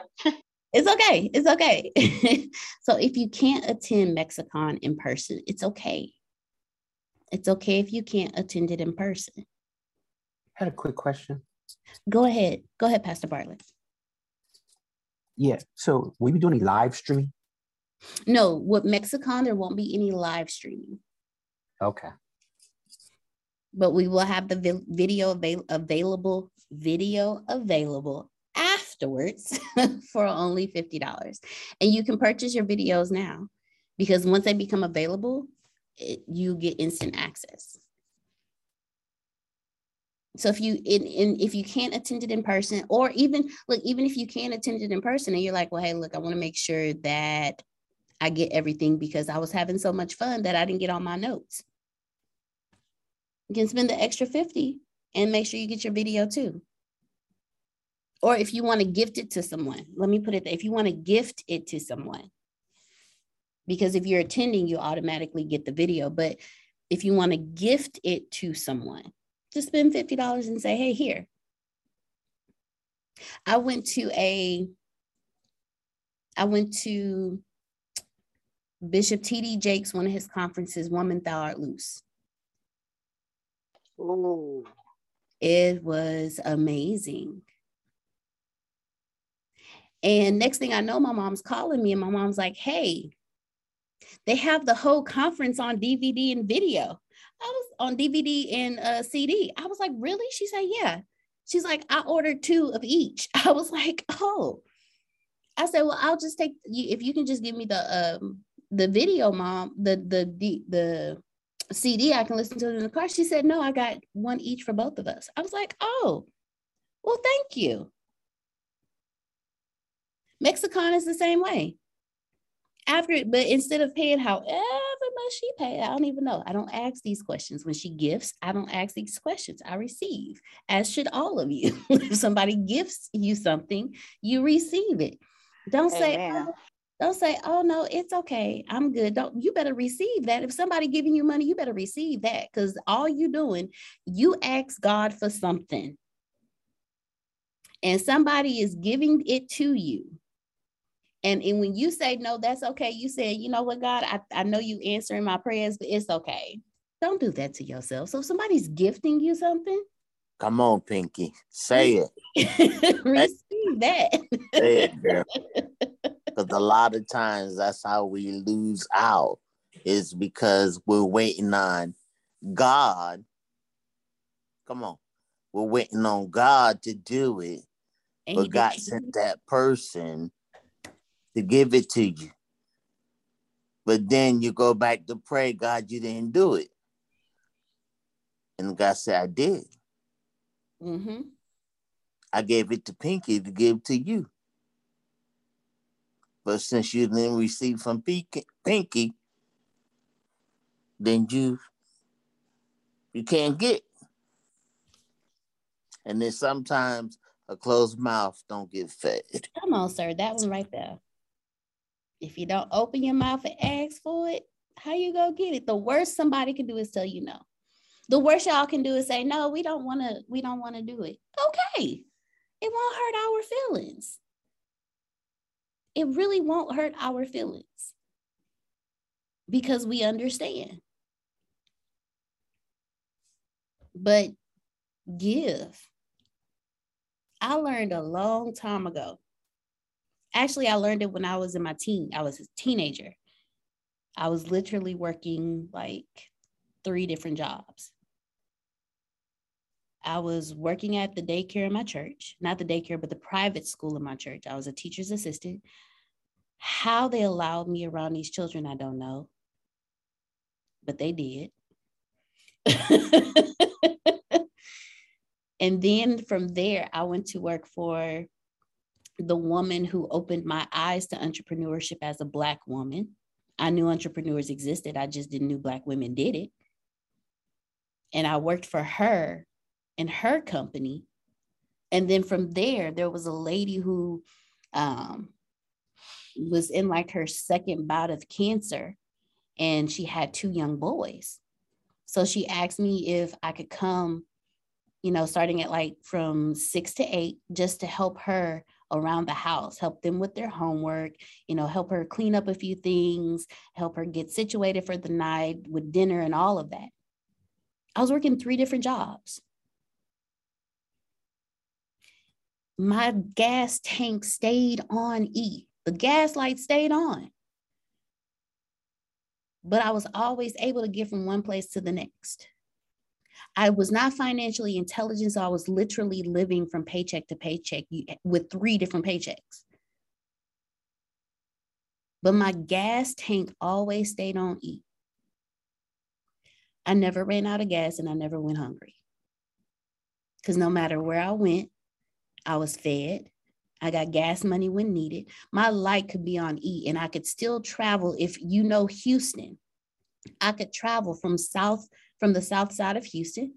It's okay. It's okay. so if you can't attend Mexicon in person, it's okay. It's okay if you can't attend it in person. I had a quick question. Go ahead. Go ahead, Pastor Bartlett. Yeah. So will we do any live streaming? No, with Mexicon, there won't be any live streaming. Okay. But we will have the video avail- available, video available afterwards for only $50. And you can purchase your videos now because once they become available, it, you get instant access. So if you in, in if you can't attend it in person, or even look, even if you can't attend it in person and you're like, well, hey, look, I want to make sure that I get everything because I was having so much fun that I didn't get all my notes. You can spend the extra 50 and make sure you get your video too. Or if you want to gift it to someone, let me put it there. If you want to gift it to someone, because if you're attending, you automatically get the video. But if you want to gift it to someone, just spend $50 and say, hey, here. I went to a, I went to Bishop T.D. Jakes, one of his conferences, Woman Thou Art Loose. Oh. It was amazing. And next thing I know, my mom's calling me, and my mom's like, hey, they have the whole conference on DVD and video. I was on DVD and uh, CD. I was like, really? She said, yeah. She's like, I ordered two of each. I was like, oh. I said, well, I'll just take you if you can just give me the um the video, mom, the the the the CD I can listen to it in the car. She said, no, I got one each for both of us. I was like, oh, well, thank you. Mexicon is the same way. After, but instead of paying however much she paid, I don't even know. I don't ask these questions. When she gifts, I don't ask these questions. I receive, as should all of you. if somebody gifts you something, you receive it. Don't Amen. say, oh, don't say, oh no, it's okay. I'm good. Don't you better receive that. If somebody giving you money, you better receive that. Because all you doing, you ask God for something. And somebody is giving it to you. And, and when you say no, that's okay. You say, you know what, God, I, I know you answering my prayers, but it's okay. Don't do that to yourself. So if somebody's gifting you something, come on, Pinky, say it. Receive that. say it, girl. Because a lot of times that's how we lose out, is because we're waiting on God. Come on, we're waiting on God to do it, but God sent that person to give it to you. But then you go back to pray, God, you didn't do it. And God said, I did. Mm-hmm. I gave it to Pinky to give to you. But since you didn't receive from Pinky, then you you can't get. And then sometimes a closed mouth don't get fed. Come on, sir. That one right there. If you don't open your mouth and ask for it, how you gonna get it? The worst somebody can do is tell you no. The worst y'all can do is say, no, we don't want to, we don't want to do it. Okay. It won't hurt our feelings. It really won't hurt our feelings because we understand. But give. I learned a long time ago Actually, I learned it when I was in my teen. I was a teenager. I was literally working like three different jobs. I was working at the daycare in my church, not the daycare, but the private school in my church. I was a teacher's assistant. How they allowed me around these children, I don't know, but they did. and then from there, I went to work for the woman who opened my eyes to entrepreneurship as a Black woman. I knew entrepreneurs existed, I just didn't know Black women did it. And I worked for her in her company. And then from there, there was a lady who um, was in like her second bout of cancer and she had two young boys. So she asked me if I could come, you know, starting at like from six to eight, just to help her around the house, help them with their homework, you know, help her clean up a few things, help her get situated for the night with dinner and all of that. I was working three different jobs. My gas tank stayed on E. The gas light stayed on. But I was always able to get from one place to the next. I was not financially intelligent, so I was literally living from paycheck to paycheck with three different paychecks. But my gas tank always stayed on E. I never ran out of gas and I never went hungry. Because no matter where I went, I was fed. I got gas money when needed. My light could be on E and I could still travel. If you know Houston, I could travel from south, from the south side of Houston,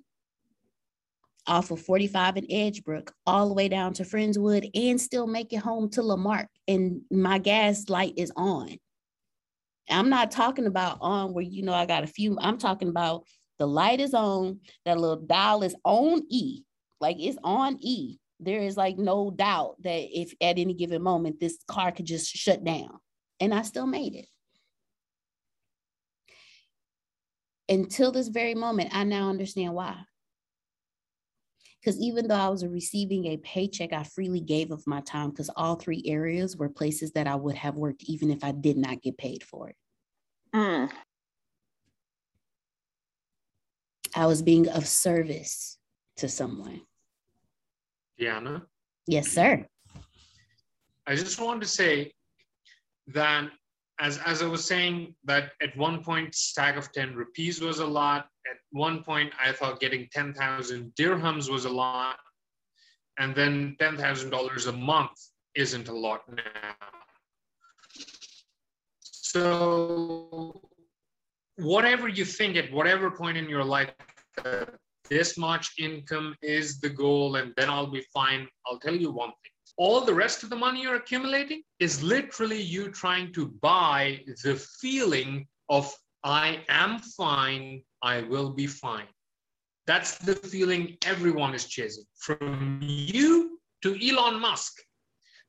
off of 45 and Edgebrook, all the way down to Friendswood, and still make it home to La Marque. And my gas light is on. I'm not talking about on where you know I got a few, I'm talking about the light is on, that little dial is on E, like it's on E there is like no doubt that if at any given moment this car could just shut down. And i still made it. Until this very moment i now understand why. Because even though i was receiving a paycheck i freely gave of my time because all three areas were places that i would have worked even if i did not get paid for it. Mm. i was being of service to someone Diana? Yes, sir. I just want to say that as, as I was saying that at one point stack of 10 rupees was a lot. At one point I thought getting 10,000 dirhams was a lot. And then $10,000 a month isn't a lot now. So whatever you think at whatever point in your life this much income is the goal and then I'll be fine. I'll tell you one thing. All the rest of the money you're accumulating is literally you trying to buy the feeling of I am fine, I will be fine. That's the feeling everyone is chasing. From you to Elon Musk.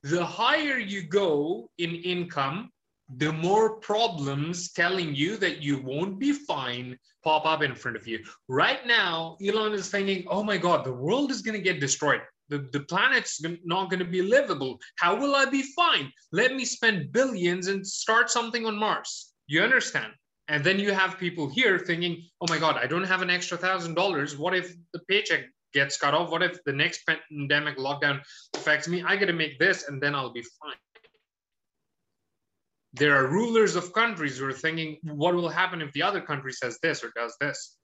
The higher you go in income, the more problems telling you that you won't be fine pop up in front of you. Right now, Elon is thinking, oh my God, the world is going to get destroyed. The, the planet's not going to be livable. How will I be fine? Let me spend billions and start something on Mars. You understand? And then you have people here thinking, oh my God, I don't have an extra thousand dollars. What if the paycheck gets cut off? What if the next pandemic lockdown affects me? I got to make this and then I'll be fine there are rulers of countries who are thinking, what will happen if the other country says this or does this?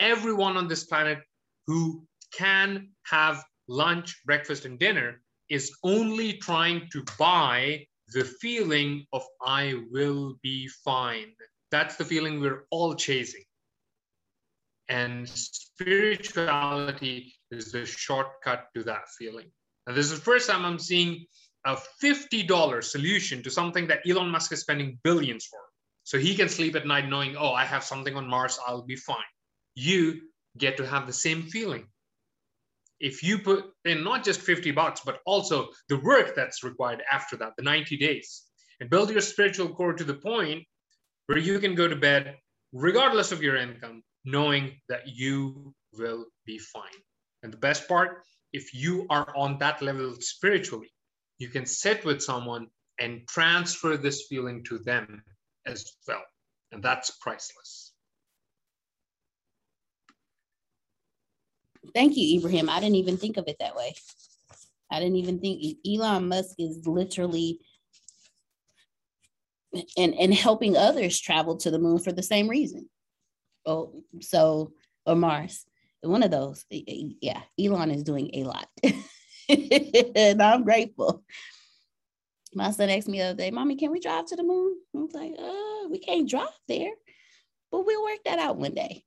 Everyone on this planet who can have lunch, breakfast, and dinner is only trying to buy the feeling of I will be fine. That's the feeling we're all chasing. And spirituality is the shortcut to that feeling. And this is the first time I'm seeing a $50 solution to something that Elon Musk is spending billions for. So he can sleep at night knowing, oh, I have something on Mars, I'll be fine. You get to have the same feeling. If you put in not just 50 bucks, but also the work that's required after that, the 90 days, and build your spiritual core to the point where you can go to bed, regardless of your income, knowing that you will be fine. And the best part, if you are on that level spiritually, you can sit with someone and transfer this feeling to them as well. And that's priceless. Thank you, Ibrahim. I didn't even think of it that way. I didn't even think Elon Musk is literally and and helping others travel to the moon for the same reason. Oh, so or Mars, one of those. Yeah, Elon is doing a lot, and I'm grateful. My son asked me the other day, "Mommy, can we drive to the moon?" I was like, "Uh, we can't drive there, but we'll work that out one day."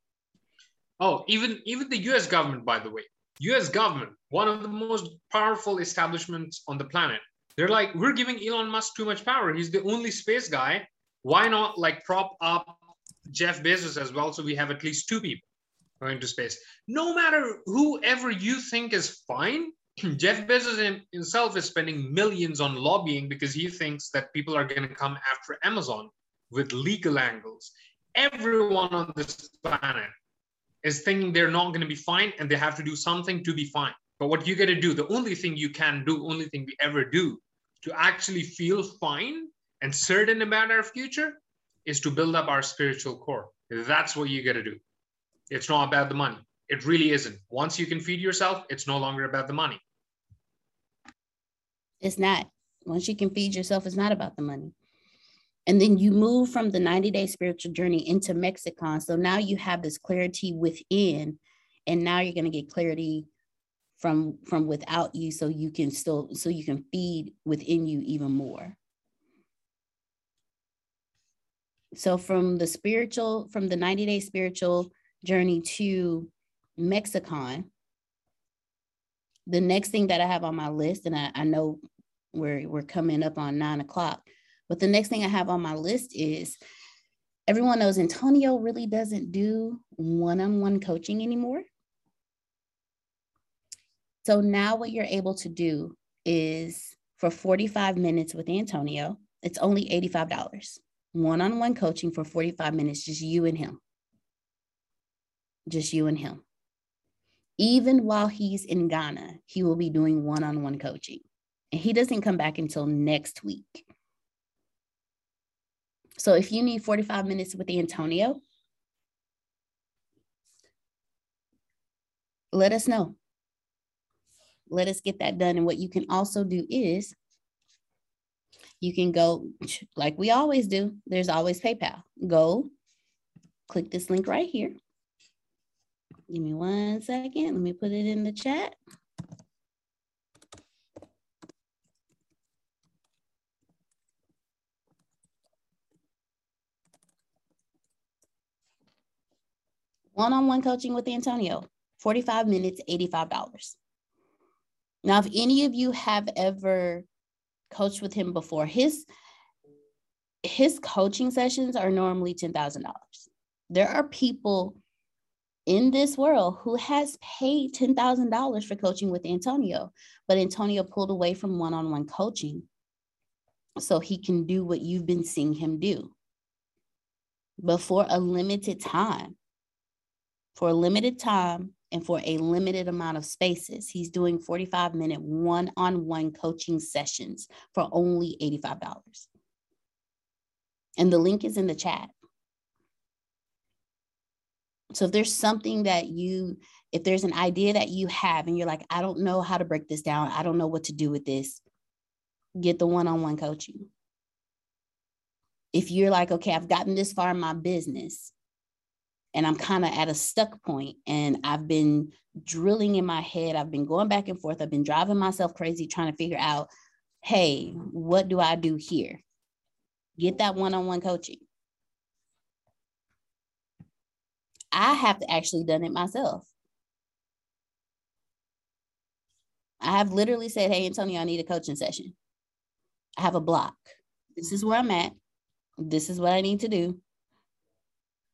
Oh, even even the U.S. government, by the way, U.S. government, one of the most powerful establishments on the planet. They're like, we're giving Elon Musk too much power. He's the only space guy. Why not like prop up Jeff Bezos as well, so we have at least two people going to space? No matter whoever you think is fine, Jeff Bezos himself is spending millions on lobbying because he thinks that people are going to come after Amazon with legal angles. Everyone on this planet is thinking they're not going to be fine and they have to do something to be fine. But what you got to do, the only thing you can do, only thing we ever do to actually feel fine and certain about our future is to build up our spiritual core. That's what you got to do. It's not about the money. It really isn't. Once you can feed yourself, it's no longer about the money. It's not. Once you can feed yourself, it's not about the money. And then you move from the 90 day spiritual journey into Mexicon. So now you have this clarity within, and now you're going to get clarity from from without you so you can still so you can feed within you even more so from the spiritual from the 90 day spiritual journey to mexicon the next thing that i have on my list and i, I know we're we're coming up on nine o'clock but the next thing I have on my list is everyone knows Antonio really doesn't do one on one coaching anymore. So now what you're able to do is for 45 minutes with Antonio, it's only $85. One on one coaching for 45 minutes, just you and him. Just you and him. Even while he's in Ghana, he will be doing one on one coaching. And he doesn't come back until next week. So if you need 45 minutes with Antonio, let us know. Let us get that done. And what you can also do is you can go like we always do. There's always PayPal. Go click this link right here. Give me one second. Let me put it in the chat. one on one coaching with Antonio, 45 minutes, $85. Now, if any of you have ever coached with him before, his his coaching sessions are normally $10,000. There are people in this world who has paid $10,000 for coaching with Antonio, but Antonio pulled away from one-on-one coaching so he can do what you've been seeing him do. But for a limited time, for a limited time and for a limited amount of spaces. He's doing 45 minute one on one coaching sessions for only $85. And the link is in the chat. So if there's something that you, if there's an idea that you have and you're like, I don't know how to break this down, I don't know what to do with this, get the one on one coaching. If you're like, okay, I've gotten this far in my business, and I'm kind of at a stuck point and I've been drilling in my head. I've been going back and forth. I've been driving myself crazy trying to figure out, hey, what do I do here? Get that one-on-one coaching. I have to actually done it myself. I have literally said, hey, Antonio, I need a coaching session. I have a block. This is where I'm at. This is what I need to do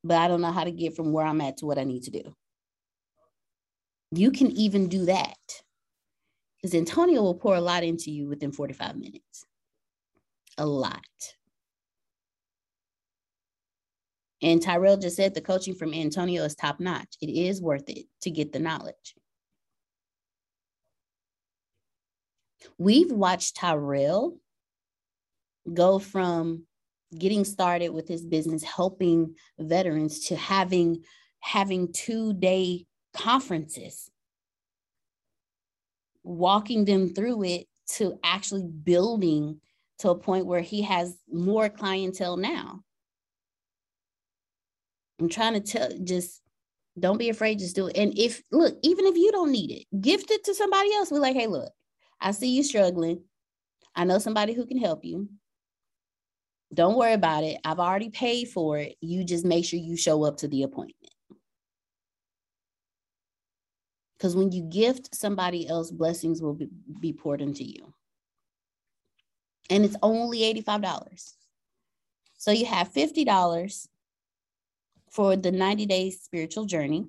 but I don't know how to get from where I'm at to what I need to do. You can even do that because Antonio will pour a lot into you within 45 minutes. A lot. And Tyrell just said the coaching from Antonio is top notch. It is worth it to get the knowledge. We've watched Tyrell go from getting started with his business, helping veterans to having having two day conferences walking them through it to actually building to a point where he has more clientele now. I'm trying to tell just don't be afraid, just do it. And if look, even if you don't need it, gift it to somebody else. We're like, hey, look, I see you struggling. I know somebody who can help you. Don't worry about it. I've already paid for it. You just make sure you show up to the appointment. Because when you gift somebody else, blessings will be, be poured into you. And it's only $85. So you have $50 for the 90 days spiritual journey,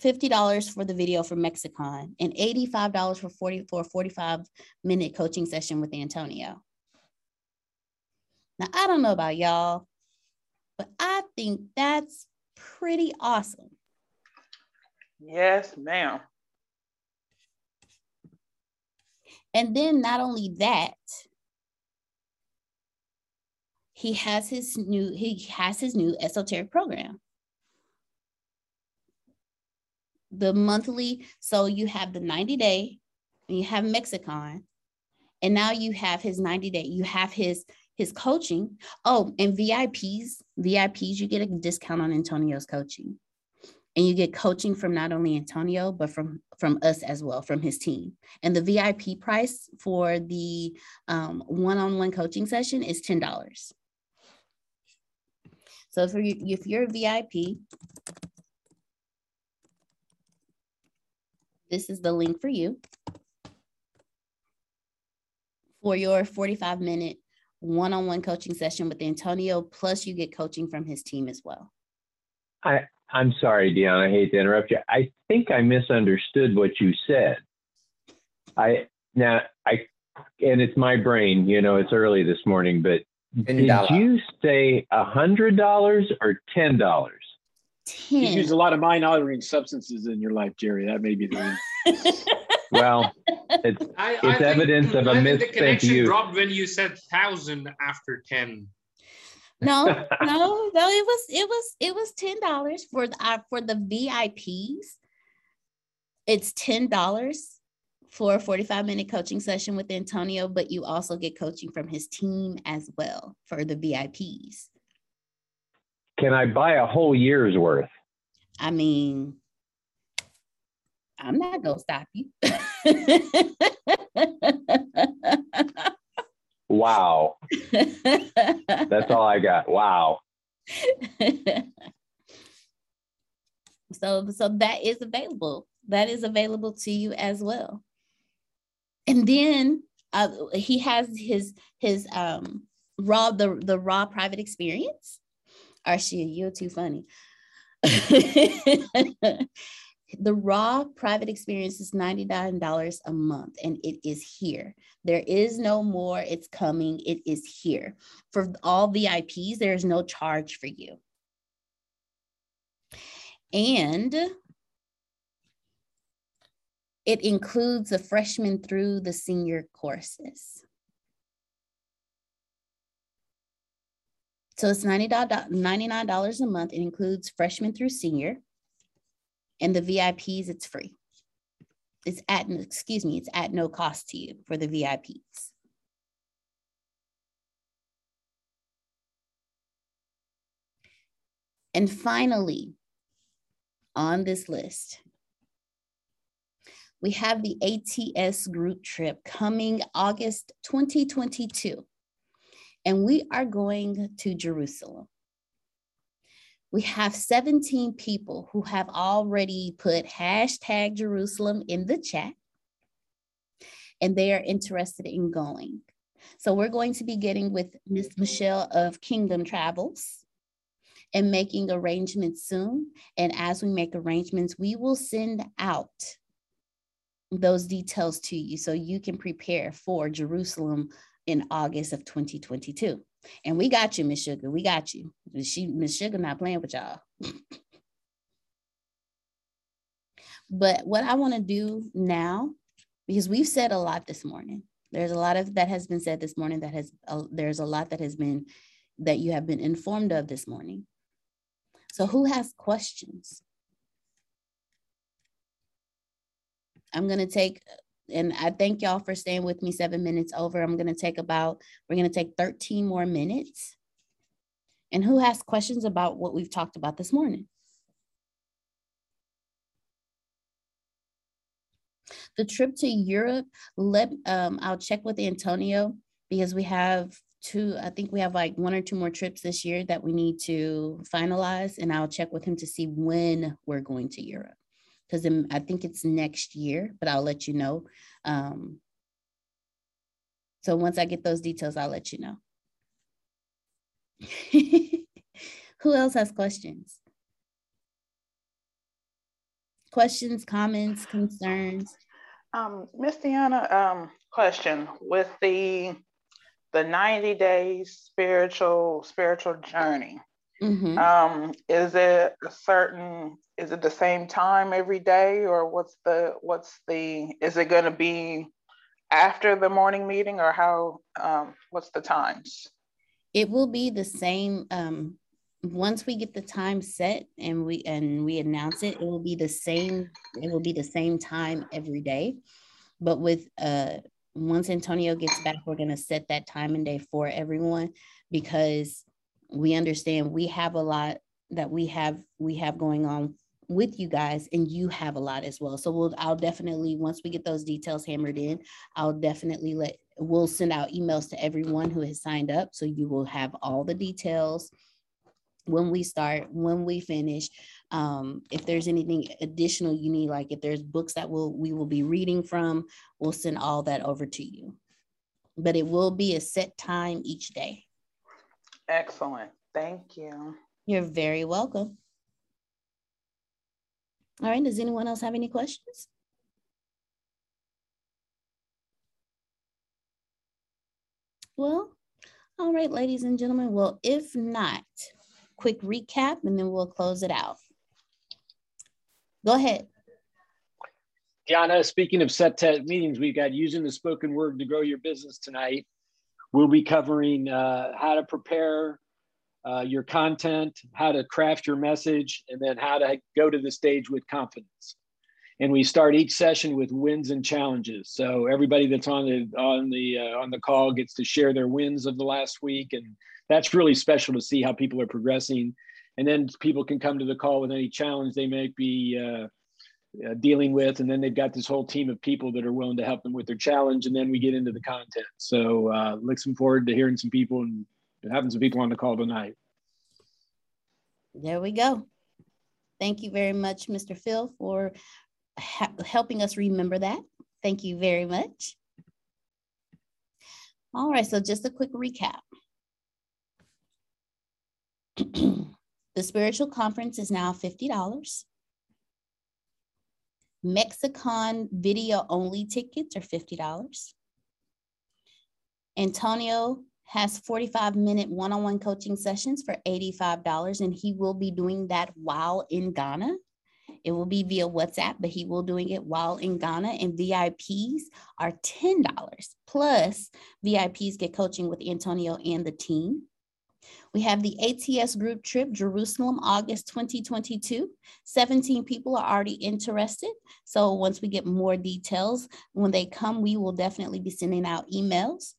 $50 for the video for Mexicon, and $85 for 40 for a 45 minute coaching session with Antonio. Now, I don't know about y'all, but I think that's pretty awesome. Yes, ma'am. And then not only that, he has his new he has his new esoteric program the monthly. So you have the 90 day, you have Mexicon, and now you have his 90 day. You have his his coaching. Oh, and VIPs, VIPs, you get a discount on Antonio's coaching. And you get coaching from not only Antonio, but from from us as well, from his team. And the VIP price for the um, one-on-one coaching session is $10. So if you're, if you're a VIP, this is the link for you for your 45 minute one-on-one coaching session with Antonio, plus you get coaching from his team as well. I, I'm sorry, Deanna, I hate to interrupt you. I think I misunderstood what you said. I now I and it's my brain, you know, it's early this morning, but did you say a hundred dollars or ten dollars? 10. You use a lot of mind altering substances in your life, Jerry. That may be the reason. well, it's, I, it's I think- evidence of a think the misspent connection youth. dropped when you said thousand after ten. No, no, no. It was it was it was ten dollars for the uh, for the VIPs. It's ten dollars for a forty-five minute coaching session with Antonio, but you also get coaching from his team as well for the VIPs. Can I buy a whole year's worth? I mean, I'm not gonna stop you. Wow. That's all I got. Wow. so so that is available that is available to you as well and then uh, he has his his um raw the the raw private experience Oh, Arshia, you're too funny. The raw private experience is $99 a month and it is here. There is no more. It's coming. It is here. For all vips there is no charge for you. And it includes the freshman through the senior courses. So it's $90, $99 a month. It includes freshman through senior. And the VIPs, it's free. It's at, excuse me, it's at no cost to you for the VIPs. And finally, on this list, we have the ATS group trip coming August 2022, and we are going to Jerusalem. We have 17 people who have already put hashtag Jerusalem in the chat, and they are interested in going. So we're going to be getting with Miss Michelle of Kingdom Travels and making arrangements soon. And as we make arrangements, we will send out those details to you so you can prepare for Jerusalem in August of 2022. And we got you, Miss Sugar. We got you. She Miss Sugar not playing with y'all. but what I want to do now, because we've said a lot this morning. There's a lot of that has been said this morning that has uh, there's a lot that has been that you have been informed of this morning. So who has questions? I'm going to take and I thank y'all for staying with me seven minutes over. I'm going to take about, we're going to take 13 more minutes. And who has questions about what we've talked about this morning? The trip to Europe, let um, I'll check with Antonio because we have two, I think we have like one or two more trips this year that we need to finalize. And I'll check with him to see when we're going to Europe. Because I think it's next year, but I'll let you know. Um, so once I get those details, I'll let you know. Who else has questions? Questions, comments, concerns? Um, Miss Deanna, um, question with the the 90 days spiritual spiritual journey. Mm-hmm. Um, is it a certain is it the same time every day or what's the what's the is it gonna be after the morning meeting or how um, what's the times? It will be the same um once we get the time set and we and we announce it it will be the same it will be the same time every day but with uh once antonio gets back we're going to set that time and day for everyone because we understand we have a lot that we have we have going on with you guys and you have a lot as well so we'll i'll definitely once we get those details hammered in i'll definitely let we'll send out emails to everyone who has signed up so you will have all the details when we start, when we finish. Um, if there's anything additional you need, like if there's books that we'll, we will be reading from, we'll send all that over to you. But it will be a set time each day. Excellent. Thank you. You're very welcome. All right, does anyone else have any questions? Well, all right, ladies and gentlemen. Well, if not, quick recap and then we'll close it out. Go ahead. Diana, speaking of set meetings, we've got using the spoken word to grow your business tonight. We'll be covering uh, how to prepare uh, your content, how to craft your message, and then how to go to the stage with confidence. And we start each session with wins and challenges. So everybody that's on the on the uh, on the call gets to share their wins of the last week and that's really special to see how people are progressing. And then people can come to the call with any challenge they may be uh, dealing with. And then they've got this whole team of people that are willing to help them with their challenge. And then we get into the content. So uh, looking forward to hearing some people and having some people on the call tonight. There we go. Thank you very much, Mr. Phil, for ha- helping us remember that. Thank you very much. All right, so just a quick recap. the spiritual conference is now $50. Mexicon video only tickets are $50. Antonio has 45 minute one on one coaching sessions for $85, and he will be doing that while in Ghana. It will be via WhatsApp, but he will doing it while in Ghana. And VIPs are $10 plus VIPs get coaching with Antonio and the team. We have the ATS group trip, Jerusalem, August 2022. 17 people are already interested. So once we get more details, when they come, we will definitely be sending out emails.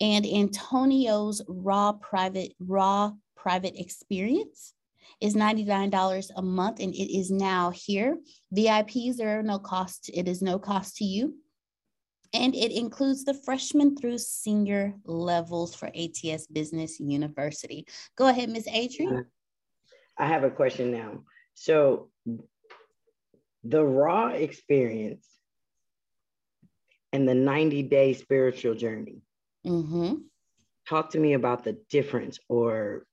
And Antonio's raw private, raw private experience is $99 a month and it is now here. VIPs, there are no cost, it is no cost to you and it includes the freshman through senior levels for ATS Business University. Go ahead, Ms. Adrian. I have a question now. So, the raw experience and the 90 day spiritual journey. Mm-hmm. Talk to me about the difference, or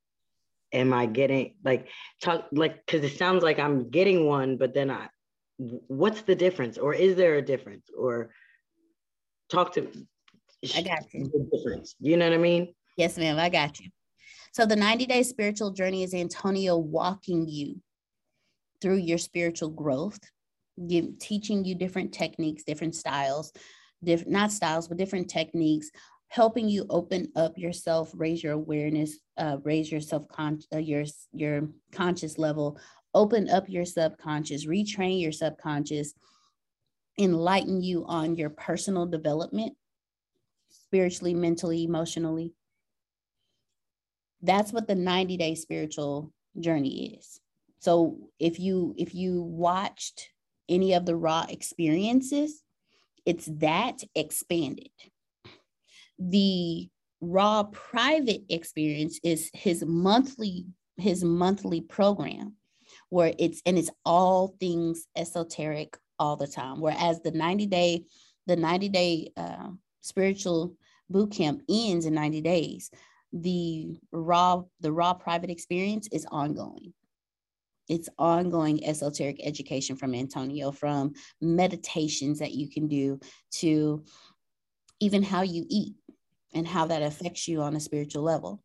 am I getting like talk like because it sounds like I'm getting one, but then I, what's the difference, or is there a difference, or talk to me. I got you. The difference. You know what I mean? Yes, ma'am. I got you. So the 90 day spiritual journey is Antonio walking you through your spiritual growth, give, teaching you different techniques, different styles, different not styles, but different techniques, helping you open up yourself, raise your awareness, uh, raise your self con- uh, your your conscious level, open up your subconscious, retrain your subconscious, enlighten you on your personal development, spiritually, mentally, emotionally. That's what the 90 day spiritual journey is. So if you if you watched any of the raw experiences, it's that expanded. The raw private experience is his monthly his monthly program where it's and it's all things esoteric all the time. Whereas the 90 day the 90 day uh, spiritual boot camp ends in 90 days the raw the raw private experience is ongoing. It's ongoing esoteric education from antonio from meditations that you can do to even how you eat and how that affects you on a spiritual level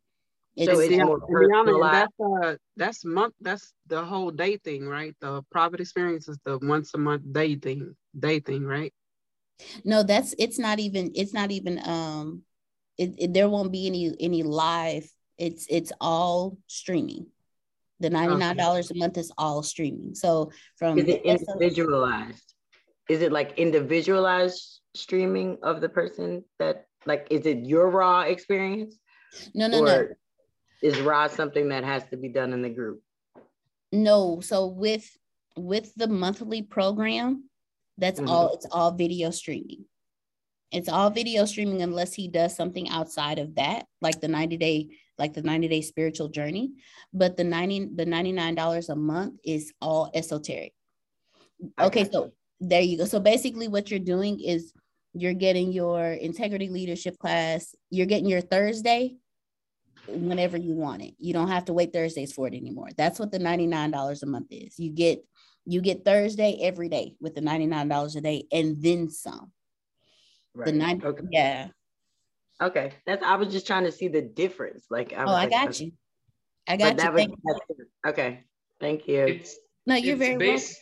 it's so it's more personalized. That's uh that's month that's the whole day thing, right? The private experience is the once a month day thing, day thing, right? No, that's it's not even it's not even um it, it there won't be any any live. It's it's all streaming. The $99 okay. a month is all streaming. So from is it individualized? Is it like individualized streaming of the person that like is it your raw experience? No, no, or no is raw something that has to be done in the group? No. So with with the monthly program, that's mm-hmm. all it's all video streaming. It's all video streaming unless he does something outside of that, like the 90 day like the 90 day spiritual journey, but the 90 the $99 a month is all esoteric. Okay, so there you go. So basically what you're doing is you're getting your integrity leadership class, you're getting your Thursday whenever you want it. You don't have to wait Thursdays for it anymore. That's what the $99 a month is. You get you get Thursday every day with the $99 a day and then some. Right. The nine okay. yeah. Okay. That's I was just trying to see the difference. Like I Oh, I got you. I got you. Was, you. Okay. Thank you. It's, no, you're very bas-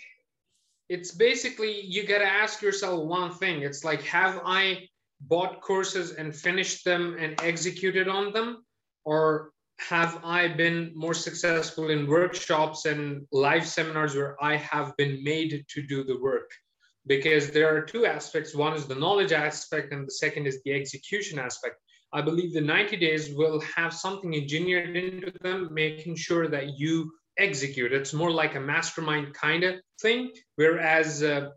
It's basically you gotta ask yourself one thing. It's like, have I bought courses and finished them and executed on them? Or have I been more successful in workshops and live seminars where I have been made to do the work? Because there are two aspects. One is the knowledge aspect, and the second is the execution aspect. I believe the 90 days will have something engineered into them, making sure that you execute. It's more like a mastermind kind of thing. Whereas uh,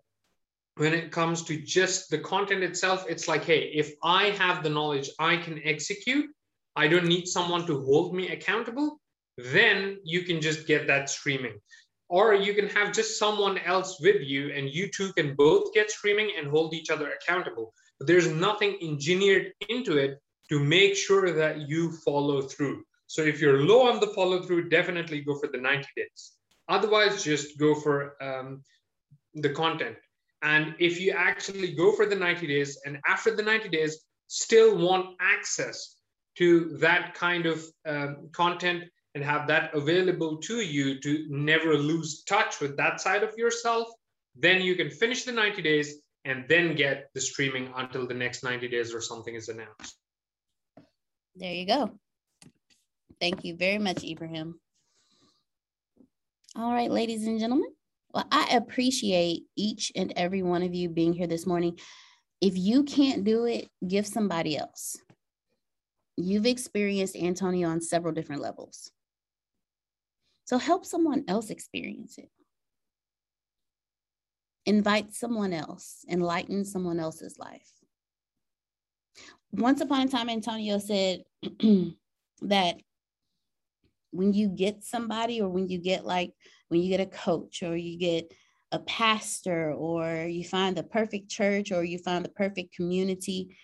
when it comes to just the content itself, it's like, hey, if I have the knowledge, I can execute I don't need someone to hold me accountable, then you can just get that streaming. Or you can have just someone else with you and you two can both get streaming and hold each other accountable. But there's nothing engineered into it to make sure that you follow through. So if you're low on the follow through, definitely go for the 90 days. Otherwise, just go for um, the content. And if you actually go for the 90 days and after the 90 days still want access to that kind of um, content and have that available to you to never lose touch with that side of yourself, then you can finish the 90 days and then get the streaming until the next 90 days or something is announced. There you go. Thank you very much, Ibrahim. All right, ladies and gentlemen. Well, I appreciate each and every one of you being here this morning. If you can't do it, give somebody else you've experienced Antonio on several different levels. So help someone else experience it. Invite someone else, enlighten someone else's life. Once upon a time, Antonio said that when you get somebody, or when you get like, when you get a coach, or you get a pastor, or you find the perfect church, or you find the perfect community,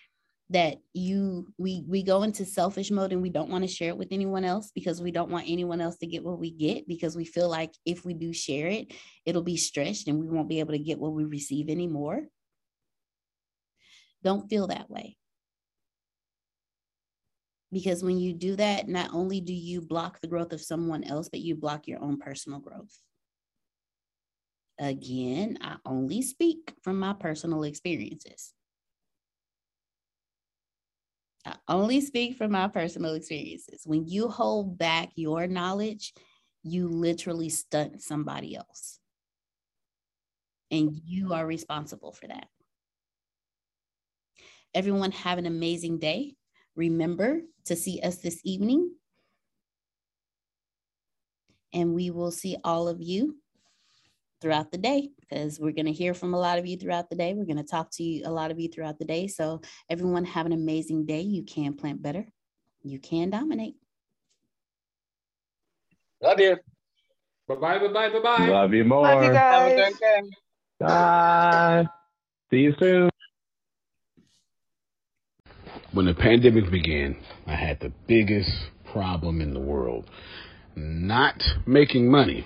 that you we we go into selfish mode and we don't want to share it with anyone else because we don't want anyone else to get what we get because we feel like if we do share it it'll be stretched and we won't be able to get what we receive anymore. Don't feel that way. Because when you do that not only do you block the growth of someone else but you block your own personal growth. Again i only speak from my personal experiences I only speak from my personal experiences. When you hold back your knowledge, you literally stunt somebody else. and you are responsible for that. Everyone, have an amazing day. Remember to see us this evening. And we will see all of you throughout the day because we're going to hear from a lot of you throughout the day. We're going to talk to you, a lot of you throughout the day. So, everyone, have an amazing day. You can plant better, you can dominate. Love you. Bye bye, bye bye, bye bye. Love you more. Love you guys. Bye. See you soon. When the pandemic began, I had the biggest problem in the world not making money.